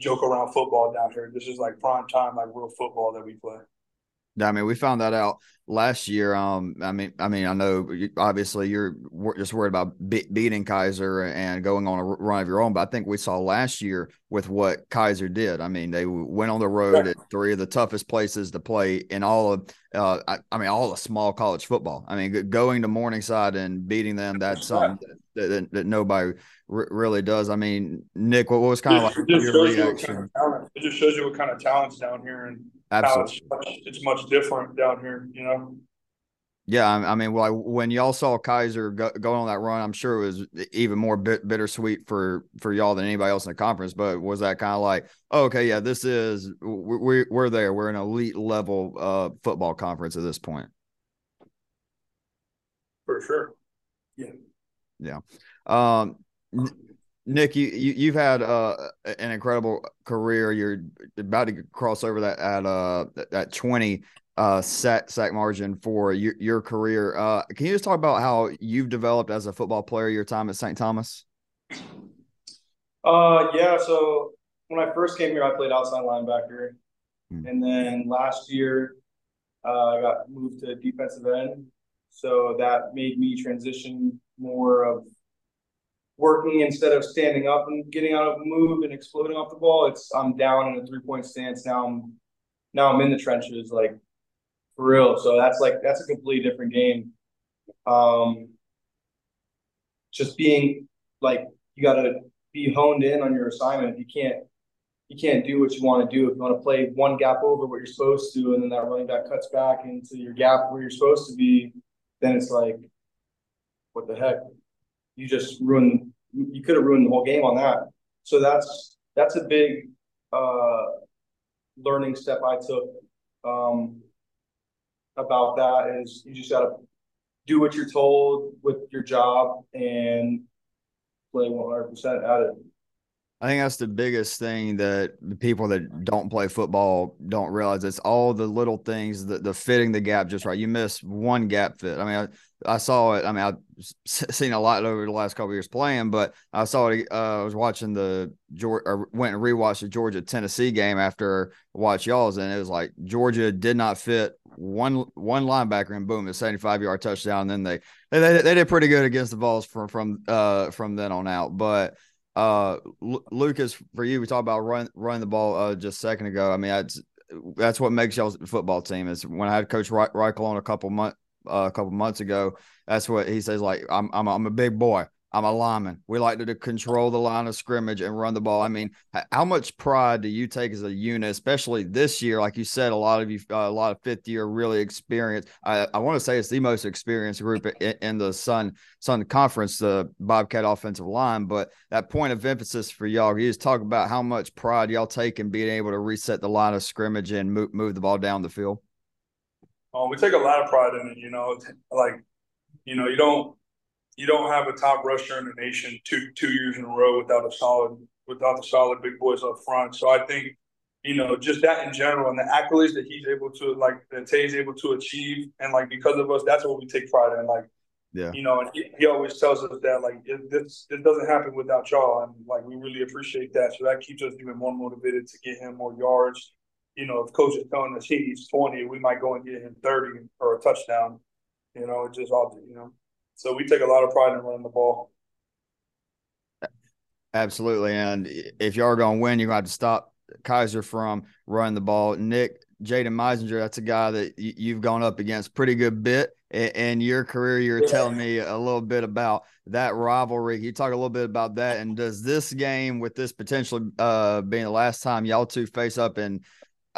[SPEAKER 3] joke around football down here. This is like prime time, like real football that we play.
[SPEAKER 2] I mean, we found that out last year. Um, I mean, I mean, I know obviously you're just worried about be- beating Keiser and going on a run of your own, but I think we saw last year with what Keiser did. I mean, they went on the road at three of the toughest places to play in all of, uh, I, I, mean, all the small college football. I mean, going to Morningside and beating them, that's something that, that, that nobody r- really does. I mean, Nick, what, was kind of like your reaction?
[SPEAKER 3] Kind of it just shows you what kind of talent's down here and Absolutely. It's much, it's much different down here, you know.
[SPEAKER 2] Yeah, I mean, well, when y'all saw Keiser go, going on that run, I'm sure it was even more bit, bittersweet for for y'all than anybody else in the conference. But was that kind of like, oh, okay, yeah, this is we're we're there, we're an elite level uh, football conference at this point.
[SPEAKER 3] For sure. Yeah.
[SPEAKER 2] Yeah. Um, Nick, you, you have had uh, an incredible career. You're about to cross over that at uh that twenty uh sack sack margin for your, your career. Uh, can you just talk about how you've developed as a football player? Your time at St. Thomas.
[SPEAKER 4] Uh, yeah. So when I first came here, I played outside linebacker, hmm. and then last year uh, I got moved to defensive end. So that made me transition more of working instead of standing up and getting out of move and exploding off the ball. It's I'm down in a three point stance now. I'm now I'm in the trenches like for real. So that's like that's a completely different game. Um, just being like you got to be honed in on your assignment. If You can't you can't do what you want to do if you want to play one gap over what you're supposed to, and then that running back cuts back into your gap where you're supposed to be. Then it's like, what the heck? you just ruined you could have ruined the whole game on that. So that's that's a big uh, learning step I took um, about that is you just got to do what you're told with your job and play 100% at it.
[SPEAKER 2] I think that's the biggest thing that the people that don't play football don't realize. It's all the little things, that the fitting the gap just right. You miss one gap fit. I mean, I, I saw it. I mean, I've seen a lot over the last couple years playing, but I saw it. Uh, I was watching the Georgia, or went and rewatched the Georgia Tennessee game after watch y'all's, and it was like Georgia did not fit one one linebacker, and boom, a seventy five yard touchdown. And then they, they they did pretty good against the balls from from uh from then on out, but uh, L- Lucas, for you, we talked about run running the ball uh, just a second ago. I mean, that's that's what makes y'all's football team. Is when I had Coach Reichel on a couple month uh, a couple months ago. That's what he says. Like, I'm I'm I'm a big boy. I'm a lineman. We like to, to, control the line of scrimmage and run the ball. I mean, how much pride do you take as a unit, especially this year? Like you said, a lot of you, uh, a lot of fifth year really experienced. I, I want to say it's the most experienced group in, in, the Sun Sun Conference, the Bobcat offensive line. But that point of emphasis for y'all, you just talk about how much pride y'all take in being able to reset the line of scrimmage and move, move the ball down the field.
[SPEAKER 3] Um, we take a lot of pride in it. You know, like you know, you don't you don't have a top rusher in the nation two two years in a row without a solid without the solid big boys up front. So I think you know just that in general and the accolades that he's able to like that Tay's able to achieve and like because of us, that's what we take pride in. Like yeah, you know, and he, he always tells us that like this this doesn't happen without y'all, and like we really appreciate that. So that keeps us even more motivated to get him more yards. You know, if coach is telling us he needs twenty, we might go and get him thirty or a touchdown. You know, it just all you know. So we take a lot of pride in running the ball.
[SPEAKER 2] Absolutely. And if y'all are going to win, you're going to have to stop Keiser from running the ball. Nick, Jaden Meizinger, that's a guy that you've gone up against pretty good bit in your career. You're yeah. telling me a little bit about that rivalry. Can you talk a little bit about that? And does this game, with this potentially uh, being the last time y'all two face up and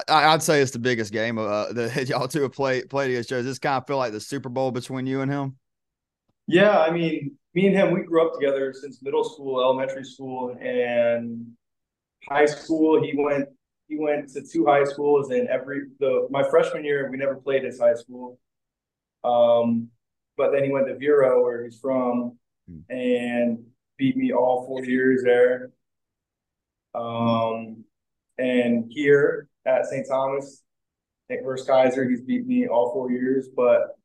[SPEAKER 2] I'd say it's the biggest game uh, that y'all two have played played against. Joe. Does this kind of feel like the Super Bowl between you and him?
[SPEAKER 4] Yeah, I mean, me and him, we grew up together since middle school, elementary school, and high school. He went he went to two high schools, and every the my freshman year we never played his high school. Um, but then he went to Vero, where he's from, hmm. and beat me all four years there. Um, and here at St. Thomas, Nick versus Keiser, he's beat me all four years, but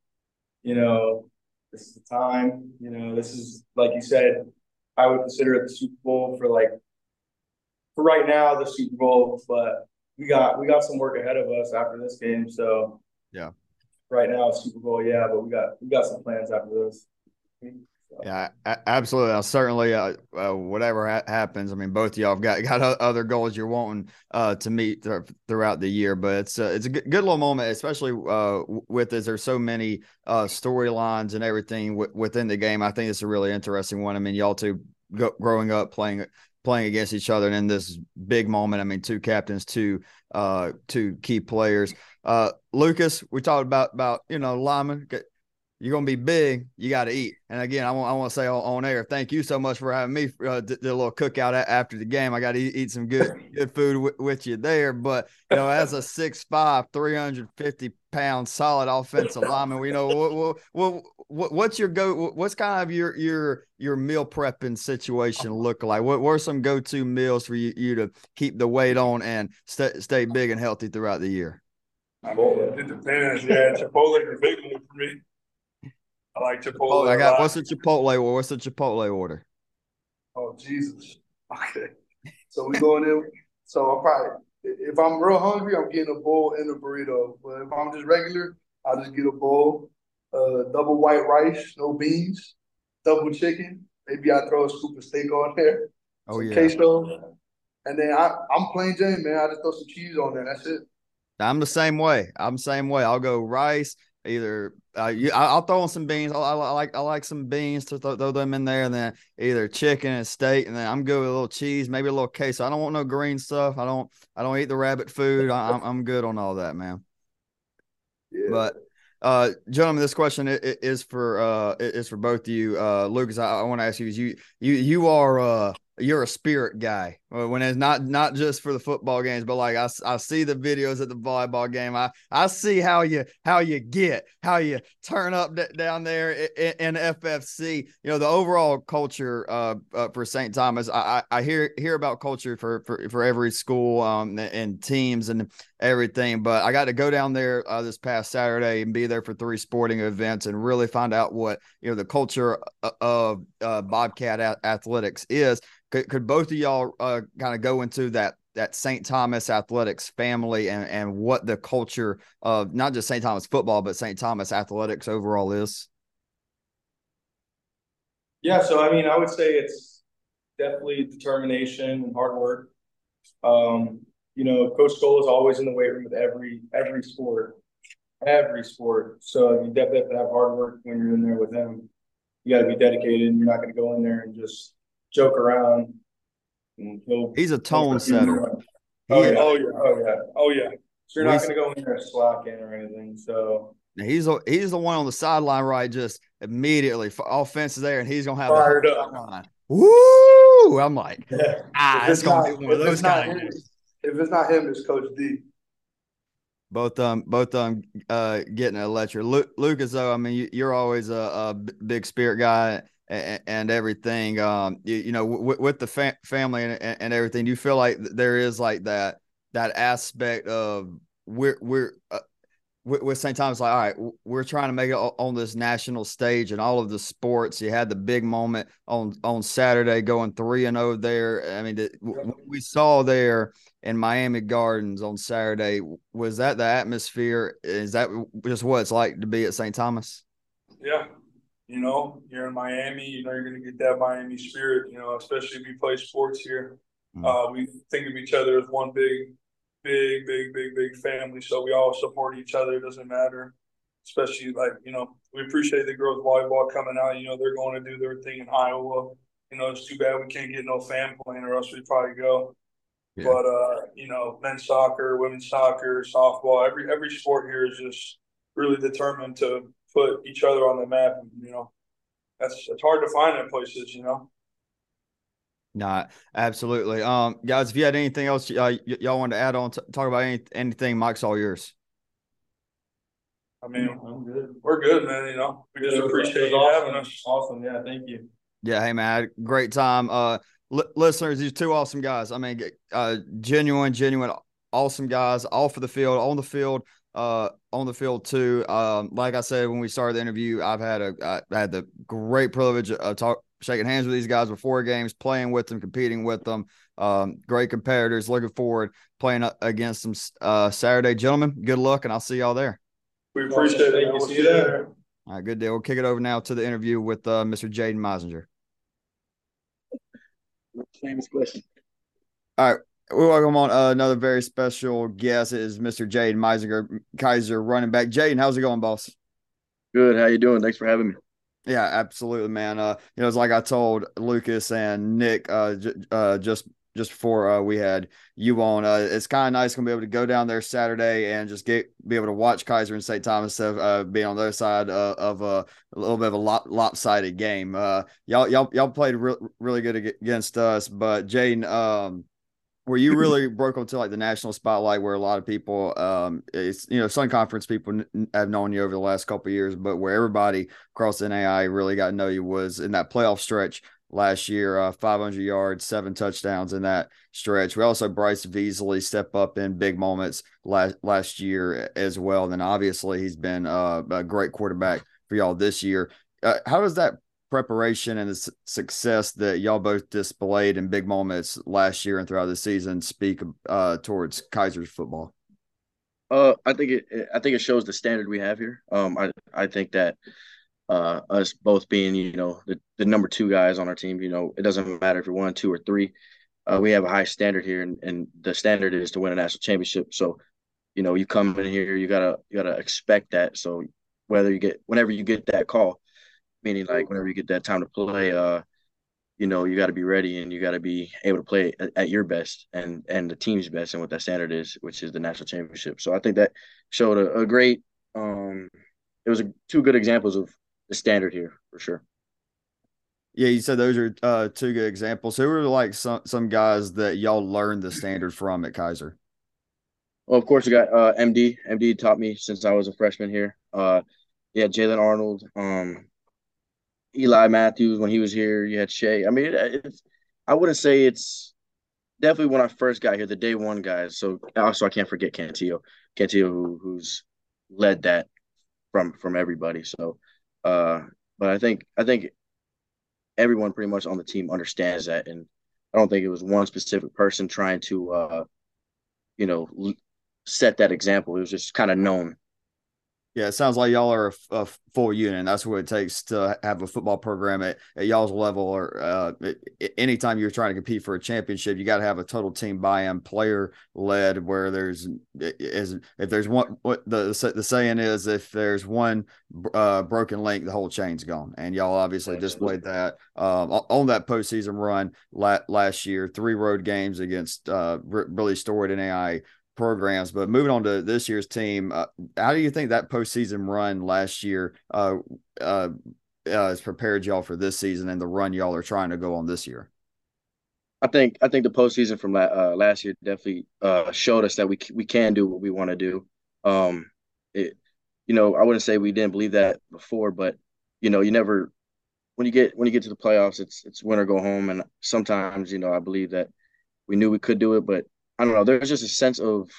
[SPEAKER 4] you know, this is the time. You know, this is like you said. I would consider it the Super Bowl for like for right now the Super Bowl, but we got we got some work ahead of us after this game. So
[SPEAKER 2] yeah,
[SPEAKER 4] right now Super Bowl, yeah, but we got we got some plans after this. Mm-hmm.
[SPEAKER 2] Yeah, absolutely. I certainly, uh, uh, whatever ha- happens, I mean, both y'all have got got other goals you're wanting uh, to meet th- throughout the year. But it's uh, it's a good, little moment, especially uh, with this. There's so many uh, storylines and everything w- within the game. I think it's a really interesting one. I mean, y'all two go- growing up playing playing against each other, and in this big moment, I mean, two captains, two two key players. Lucas, we talked about about you know Lyman you're gonna be big. You got to eat. And again, I want I want to say on, on, air, thank you so much for having me uh, the, the little cookout after the game. I got to eat, eat, some good good food w- with you there. But you know, as a 6'5", 350 pound solid offensive lineman, we know what, what, what what's your go? What's kind of your your your meal prepping situation look like? What, what are some go to meals for you, you to keep the weight on and stay stay big and healthy throughout the year?
[SPEAKER 3] It depends. Yeah, Chipotle is a big one for me. I like Chipotle.
[SPEAKER 2] I got what's the Chipotle? What's the Chipotle order?
[SPEAKER 3] Oh Jesus. Okay. So we going in. So I'm probably if I'm real hungry, I'm getting a bowl and a burrito. But if I'm just regular, I'll just get a bowl, uh, double white rice, no beans, double chicken. Maybe I throw a scoop of steak on there.
[SPEAKER 2] Oh yeah.
[SPEAKER 3] Queso. And then I, I'm plain Jane, man. I just throw some cheese on there. That's it.
[SPEAKER 2] I'm the same way. I'm the same way. I'll go rice, either uh, you, I, will throw in some beans. I, I, I, like I like some beans to th- throw them in there, and then either chicken and steak, and then I'm good with a little cheese, maybe a little queso. I don't want no green stuff. I don't I don't eat the rabbit food. I, am I'm, I'm good on all that, man. Yeah. But uh, gentlemen, this question is for uh is for both of you. Uh, Lucas, I, I want to ask you: is you you you are uh you're a spirit guy. When it's not not just for the football games, but like I, I see the videos at the volleyball game. I I see how you how you get how you turn up d- down there in, in, FFC. You know the overall culture uh, uh, for St. Thomas. I, I hear hear about culture for for for every school um and teams and everything, but I got to go down there uh, this past Saturday and be there for three sporting events and really find out what you know the culture uh, of uh, Bobcat athletics is could, could both of y'all uh, kind of go into that that St. Thomas athletics family and and what the culture of not just St. Thomas football but St. Thomas athletics overall is?
[SPEAKER 4] Yeah, so I mean, I would say it's definitely determination and hard work. Um, you know, Coach Cole is always in the weight room with every every sport, every sport. So you definitely have to have hard work when you're in there with him. You got to be dedicated, and you're not going to go in there and just joke around.
[SPEAKER 2] He's a tone setter.
[SPEAKER 4] Oh yeah, oh yeah, oh yeah, oh yeah. So you're not going to go in there slacking or anything. So
[SPEAKER 2] he's a, he's the one on the sideline, right? Just immediately for offense is there, and he's gonna have
[SPEAKER 4] fired up.
[SPEAKER 2] Line. Woo! I'm like, yeah. ah, it's, it's gonna not, be one of those
[SPEAKER 3] guys. If it's not him, it's Coach D.
[SPEAKER 2] Both um, both um, uh, getting a lecture. Lu- Lucas, though, I mean, you, are always a, a big spirit guy and, and everything. Um, you, you know, w- with the fa- family and, and everything, do you feel like there is like that that aspect of we're we're uh, with, St. Thomas, like, all right, we're trying to make it on this national stage and all of the sports. You had the big moment on on Saturday, going three and zero oh there. I mean, the, what we saw there in Miami Gardens on Saturday was that the atmosphere? Is that just what it's like to be at St. Thomas?
[SPEAKER 3] Yeah, you know, you're in Miami, you know, you're going to get that Miami spirit, you know, especially if you play sports here. Mm-hmm. Uh, we think of each other as one big, big, big, big, big family. So we all support each other. It doesn't matter. Especially like, you know, we appreciate the girls volleyball coming out. You know, they're going to do their thing in Iowa. You know, it's too bad we can't get no fan plane or else we'd probably go. Yeah. But uh, you know, men's soccer, women's soccer, softball, every every sport here is just really determined to put each other on the map. And, you know, that's it's hard to find in places. You know.
[SPEAKER 2] Not absolutely. Um, guys, if you had anything else uh, y- y'all want to add on, t- talk about any, anything, Mike's all yours.
[SPEAKER 3] I mean, I'm good. We're good, man. You know, we just appreciate you
[SPEAKER 4] awesome.
[SPEAKER 3] having us.
[SPEAKER 4] Awesome. Yeah. Thank you.
[SPEAKER 2] Yeah. Hey, man. Great time. Uh, li- listeners, these two awesome guys. I mean, uh, genuine, genuine, awesome guys, all for the field, on the field uh, on the field too. Um, like I said when we started the interview, I've had a I had the great privilege of talk, shaking hands with these guys before games, playing with them, competing with them. Um, great competitors. Looking forward playing against them uh, Saturday, gentlemen. Good luck, and I'll see y'all there.
[SPEAKER 3] We appreciate it. We'll see you there.
[SPEAKER 2] All right, good deal. We'll kick it over now to the interview with uh, Mr. Jaden Meizinger.
[SPEAKER 6] Famous question.
[SPEAKER 2] All right, we welcome on uh, another very special guest is Mr. Jaden Meizinger, Keiser running back. Jaden, how's it going, boss?
[SPEAKER 6] Good. How you doing? Thanks for having me.
[SPEAKER 2] Yeah, absolutely, man. Uh, you know, it's like I told Lucas and Nick uh, j- uh just just before uh, we had you on. Uh, it's kind of nice gonna be able to go down there Saturday and just get be able to watch Keiser and St. Thomas of uh, being on the other side uh, of a, a, little bit of a lop, lopsided game. Uh, y'all y'all y'all played re- really good against us, but Jaden, um, where you really broke into like the national spotlight where a lot of people um it's you know sun conference people n- have known you over the last couple years but where everybody across the nai really got to know you was in that playoff stretch last year uh 500 yards seven touchdowns in that stretch. We also bryce veasley step up in big moments last last year as well. And then obviously he's been uh, a great quarterback for y'all this year. Uh, how does that preparation and the success that y'all both displayed in big moments last year and throughout the season speak uh, towards Keiser's football?
[SPEAKER 6] Uh, I think it. I think it shows the standard we have here. Um, I I think that uh, us both being you know the, the number two guys on our team. You know, it doesn't matter if you're one, two, or three. Uh, we have a high standard here, and, and the standard is to win a national championship. So, you know, you come in here, you gotta you gotta expect that. So, whether you get whenever you get that call, meaning like whenever you get that time to play, uh, you know, you got to be ready and you got to be able to play at, at, your best and and the team's best and what that standard is, which is the national championship. So I think that showed a, a great. Um, it was a, two good examples of the standard here for sure.
[SPEAKER 2] Yeah, you said those are uh, two good examples. Who were like some some guys that y'all learned the standard from at Keiser?
[SPEAKER 1] Well, of course, we got uh, MD. MD taught me since I was a freshman here. Uh, yeah, Jalen Arnold, um, Eli Matthews when he was here. You had Shea. I mean, it, it's I wouldn't say it's definitely when I first got here, the day one guys. So also I can't forget Cantillo, Cantillo who, who's led that from from everybody. So, uh, but I think I think everyone pretty much on the team understands that, and I don't think it was one specific person trying to, uh, you know, set that example. It was just kind of known
[SPEAKER 2] yeah, it sounds like y'all are a, a, full unit. That's what it takes to have a football program at, at y'all's level. Or uh, anytime you're trying to compete for a championship, you got to have a total team buy-in, player led. Where there's is if there's one, what the the saying is, if there's one uh, broken link, the whole chain's gone. And y'all obviously displayed that um, on that postseason run last year. Three road games against uh, really storied NAI programs. But moving on to this year's team, uh, how do you think that postseason run last year uh, uh, uh, has prepared y'all for this season and the run y'all are trying to go on this year?
[SPEAKER 1] I think I think the postseason from uh, last year definitely uh, showed us that we we can do what we want to do. Um, it, you know, I wouldn't say we didn't believe that before, but you know, you never when you get when you get to the playoffs, it's it's win or go home, and sometimes you know I believe that we knew we could do it, but I don't know. There's just a sense of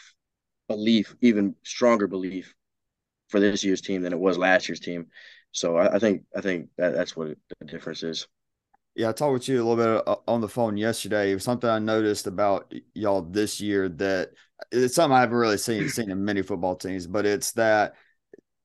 [SPEAKER 1] belief, even stronger belief for this year's team than it was last year's team. So I, I think I think that that's what the difference is.
[SPEAKER 2] Yeah, I talked with you a little bit uh, on the phone yesterday. It was something I noticed about y'all this year that it's something I haven't really seen seen in many football teams, but it's that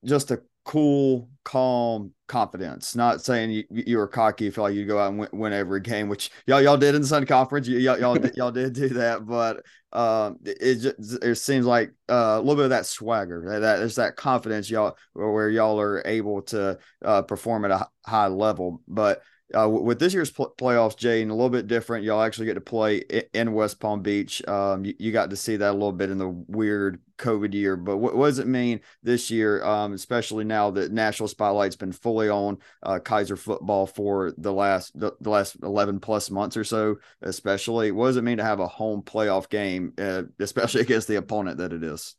[SPEAKER 2] just a cool, calm confidence. Not saying you, you were cocky, feel like you go out and win, win, every game, which y'all y'all did in the Sun Conference. Y'all y'all, y'all did do that, but um, it just it seems like uh, a little bit of that swagger, that, that there's that confidence y'all where y'all are able to uh, perform at a high level, but uh, with this year's pl- playoffs, Jay, and a little bit different. Y'all actually get to play in West Palm Beach. Um, you, you, got to see that a little bit in the weird COVID year. But what, what does it mean this year, um, especially now that national spotlight's been fully on uh, Keiser football for the last the, the, last eleven plus months or so? Especially, what does it mean to have a home playoff game, uh, especially against the opponent that it is?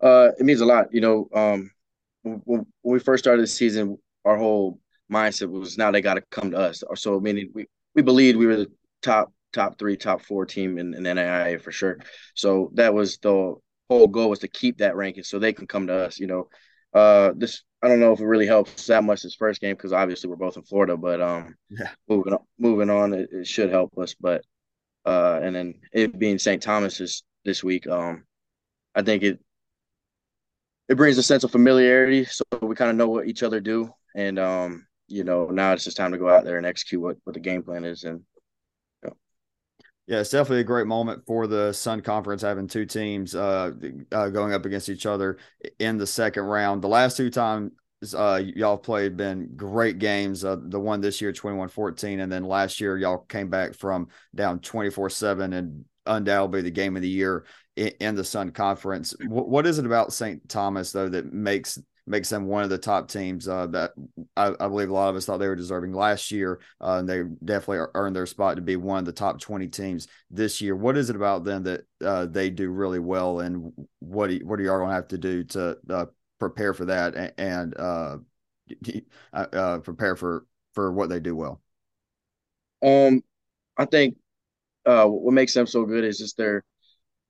[SPEAKER 1] Uh, it means a lot. You know, um, when we first started the season, our whole mindset was now they got to come to us. Or so meaning we we believed we were the top top three, top four team in, in NAIA for sure. So that was the whole goal was to keep that ranking so they can come to us. You know, uh, this I don't know if it really helps that much this first game because obviously we're both in Florida, but um, yeah, moving on, moving on, it, it should help us. But uh, and then it being St. Thomas's this week, um, I think it it brings a sense of familiarity, so we kind of know what each other do, and um, you know, now it's just time to go out there and execute what, what the game plan is. And
[SPEAKER 2] yeah, it's definitely a great moment for the Sun Conference having two teams uh, uh, going up against each other in the second round. The last two times uh, y'all played been great games. Uh, the one this year, 21 14, and then last year, y'all came back from down 24 7 and undoubtedly the game of the year in, in the Sun Conference. W- what is it about St. Thomas, though, that makes makes them one of the top teams uh, that I, I, believe a lot of us thought they were deserving last year. Uh, and they definitely earned their spot to be one of the top 20 teams this year. What is it about them that uh, they do really well? And what, do what are y'all going to have to do to uh, prepare for that and, and uh, uh, prepare for, for what they do well?
[SPEAKER 1] Um, I think what makes them so good is just their,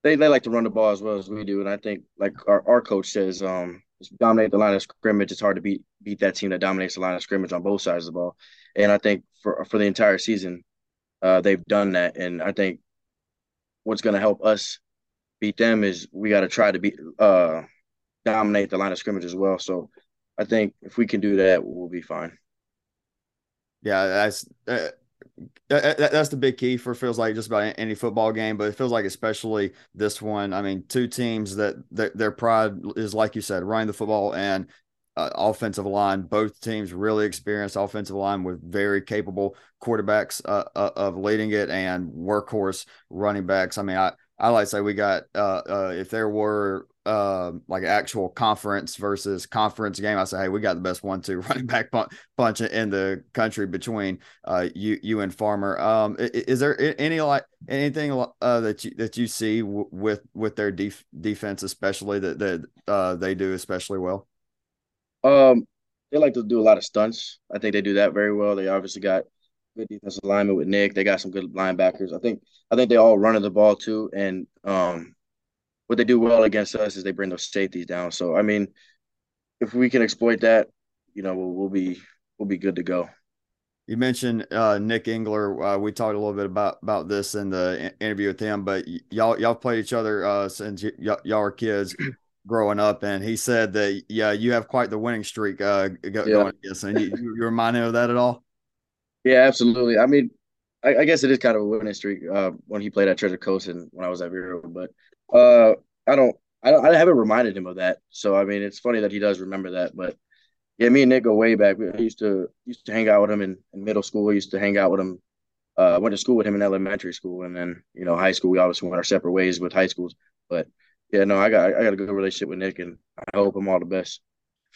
[SPEAKER 1] they, they like to run the ball as well as we do. And I think like our, our coach says, um, dominate the line of scrimmage. It's hard to beat beat that team that dominates the line of scrimmage on both sides of the ball. And I think for for the entire season, uh, they've done that. And I think what's going to help us beat them is we got to try to be uh, dominate the line of scrimmage as well. So I think if we can do that, we'll be fine.
[SPEAKER 2] Yeah, that's uh, that's the big key for feels like just about any football game, but it feels like especially this one. I mean, two teams that their pride is like you said, running the football and uh, offensive line. Both teams really experienced offensive line with very capable quarterbacks uh, uh, of leading it and workhorse running backs. I mean, I I like to say we got uh, uh, if there were uh, like actual conference versus conference game, I say, hey, we got the best one two running back bunch in the country between uh, you you and Farmer. Um, is there any like anything uh, that you that you see w- with with their def- defense, especially that that uh, they do especially well?
[SPEAKER 1] Um, they like to do a lot of stunts. I think they do that very well. They obviously got good defensive alignment with Nick. They got some good linebackers. I think I think they all run the ball too, and um what they do well against us is they bring those safeties down. So I mean, if we can exploit that, you know, we'll, we'll be we'll be good to go.
[SPEAKER 2] You mentioned uh, Nick Engler. Uh, we talked a little bit about about this in the interview with him, but y- y'all y'all played each other uh, since y- y'all were kids growing up, and he said that yeah, you have quite the winning streak uh, go- yeah. going against him. You, you remind him of that at all?
[SPEAKER 1] Yeah, absolutely. I mean, I, I, guess it is kind of a winning streak uh, when he played at Treasure Coast and when I was at Vero, but uh, I don't, I don't, I haven't reminded him of that. So I mean, it's funny that he does remember that. But yeah, me and Nick go way back. We used to used to hang out with him in, in middle school. We used to hang out with him. Uh, went to school with him in elementary school, and then you know high school. We obviously went our separate ways with high schools. But yeah, no, I got I got a good relationship with Nick, and I hope him all the best.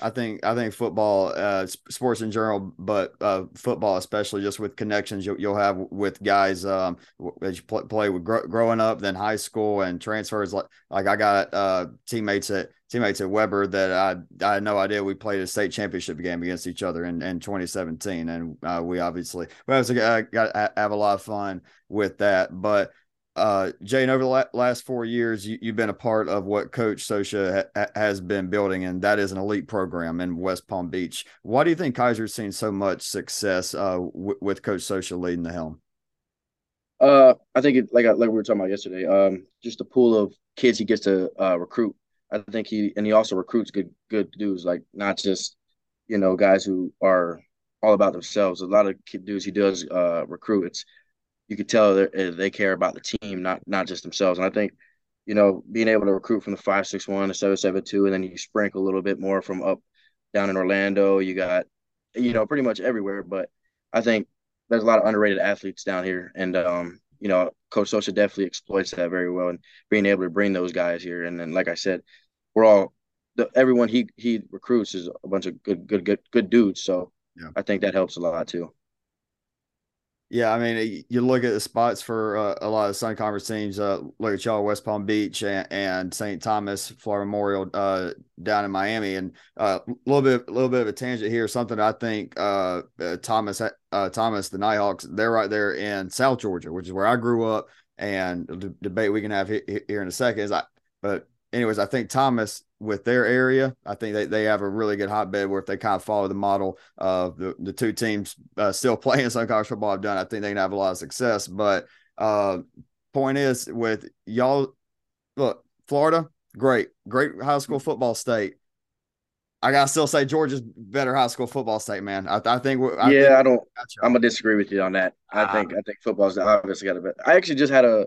[SPEAKER 2] I think I think football, uh, sports in general, but uh, football especially, just with connections you'll, you'll have with guys um, as you play, play with gr- growing up, then high school and transfers. Like like I got uh, teammates at teammates at Weber that I I had no idea we played a state championship game against each other in, in 2017, and uh, we obviously we obviously got, got have a lot of fun with that, but uh, Jane, over the last four years, you, have been a part of what Coach Socha ha- has been building, and that is an elite program in West Palm Beach. Why do you think Keiser's seen so much success uh, w- with Coach Socha leading the helm?
[SPEAKER 1] Uh, I think it, like like we were talking about yesterday. Um, just the pool of kids he gets to uh, recruit. I think he and he also recruits good good dudes, like not just you know guys who are all about themselves. A lot of dudes he does uh, recruit. It's you could tell eh, they care about the team, not not just themselves. And I think, you know, being able to recruit from the five six one to seven seven two, and then you sprinkle a little bit more from up down in Orlando. You got, you know, pretty much everywhere. But I think there's a lot of underrated athletes down here, and um, you know, Coach Socha definitely exploits that very well, and being able to bring those guys here. And then, like I said, we're all the, everyone he he recruits is a bunch of good good good good dudes. So yeah. I think that helps a lot too.
[SPEAKER 2] Yeah, I mean, you look at the spots for uh, a lot of Sun Conference teams. Uh, look at y'all, West Palm Beach and, and St. Thomas, Florida Memorial uh, down in Miami, and a uh, little bit, a little bit of a tangent here. Something I think uh, uh, Thomas, Thomas, the Nighthawks, they're right there in South Georgia, which is where I grew up. And the debate we can have here in a second is, I, but anyways, I think Thomas with their area, I think they, they have a really good hotbed where if they kind of follow the model of the, the two teams uh, still playing some college football have done, I think they can have a lot of success. But uh, point is with y'all, look, Florida, great, great high school football state. I gotta still say Georgia's better high school football state, man. I, I think.
[SPEAKER 1] I yeah, think I don't. I'm gonna disagree with you on that. I uh, think I think football's obviously got a bit. I actually just had a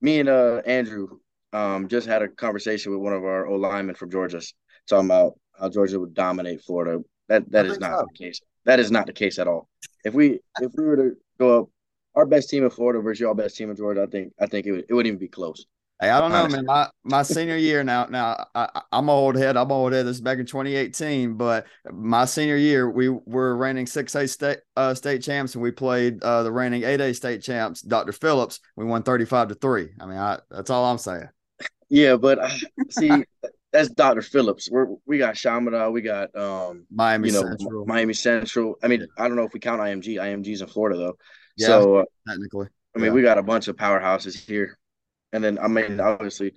[SPEAKER 1] me and uh Andrew um, just had a conversation with one of our O linemen from Georgia talking about how Georgia would dominate Florida. That that is not so. the case. That is not the case at all. If we if we were to go up our best team in Florida versus your best team in Georgia, I think I think it would it wouldn't even be close.
[SPEAKER 2] Hey, I don't know, man. My my senior year now. Now I, am old head. I'm old head. This is back in 2018, but my senior year, we were reigning six A state uh, state champs, and we played uh, the reigning eight A state champs, Dr. Phillips. We won 35 to three. I mean, I, that's all I'm saying.
[SPEAKER 1] Yeah, but uh, see, that's Dr. Phillips. We're we got Chaminade, we got um
[SPEAKER 2] Miami you know, Central.
[SPEAKER 1] Miami Central. I mean, yeah. I don't know if we count IMG. IMG's in Florida though. Yeah, so uh,
[SPEAKER 2] technically.
[SPEAKER 1] I mean, yeah. we got a bunch of powerhouses here. And then I mean, obviously,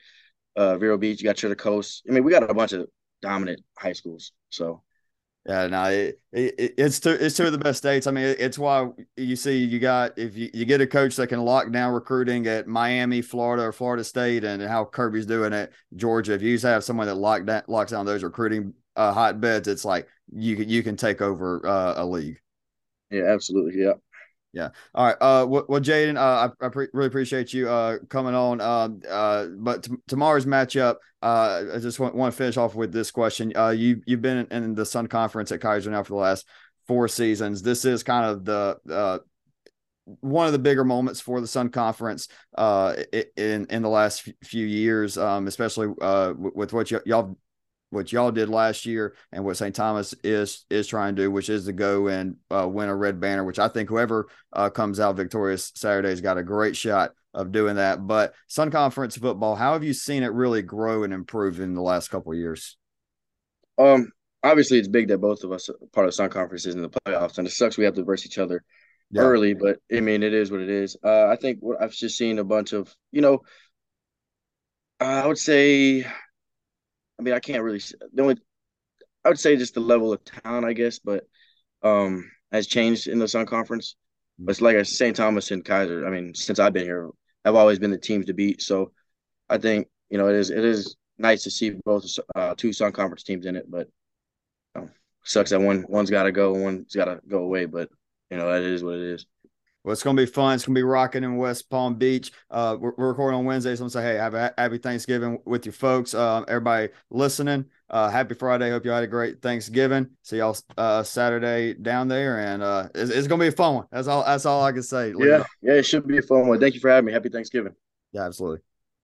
[SPEAKER 1] uh Vero Beach, you got Treasure Coast. I mean, we got a bunch of dominant high schools. So
[SPEAKER 2] yeah, no, it, it, it's two it's two of the best states. I mean, it's why you see you got if you, you get a coach that can lock down recruiting at Miami, Florida, or Florida State, and how Kirby's doing at Georgia. If you have someone that lock down, locks down those recruiting uh, hotbeds, it's like you can you can take over uh, a league.
[SPEAKER 1] Yeah, absolutely. Yeah.
[SPEAKER 2] Yeah. All right. Uh, well, Jaden, uh, I, I pre- really appreciate you uh coming on. Um, uh, but t- tomorrow's matchup, uh, I just want, want to finish off with this question. Uh, you you've been in, in the Sun Conference at Keiser now for the last four seasons. This is kind of the one of the bigger moments for the Sun Conference uh, in in the last few years, um, especially uh, with what y- y'all what y'all did last year and what St. Thomas is is trying to do, which is to go and uh, win a red banner. Which I think whoever uh, comes out victorious Saturday's got a great shot of doing that. But Sun Conference football, how have you seen it really grow and improve in the last couple years?
[SPEAKER 1] Um, obviously it's big that both of us are part of Sun Conference is in the playoffs, and it sucks we have to verse each other yeah. early, but I mean it is what it is. Uh, I think what I've just seen a bunch of, you know, I would say, I mean I can't really the only I would say just the level of talent, I guess, but um has changed in the Sun Conference. But it's like a St. Thomas and Keiser. I mean, since I've been here, have always been the teams to beat. So I think you know it is it is nice to see both uh, two Sun Conference teams in it, but you know, sucks that one one's got to go, one's got to go away. But you know that is what it is.
[SPEAKER 2] Well, it's gonna be fun. It's gonna be rocking in West Palm Beach. Uh, we're, we're recording on Wednesday, so I'm gonna say, hey, have a happy Thanksgiving with your folks. Uh, everybody listening, uh, happy Friday. Hope you had a great Thanksgiving. See y'all uh, Saturday down there, and uh, it's, it's, gonna be a fun one. That's all. That's all I can say.
[SPEAKER 1] Yeah, yeah, it should be a fun one. Thank you for having me. Happy Thanksgiving.
[SPEAKER 2] Yeah, absolutely.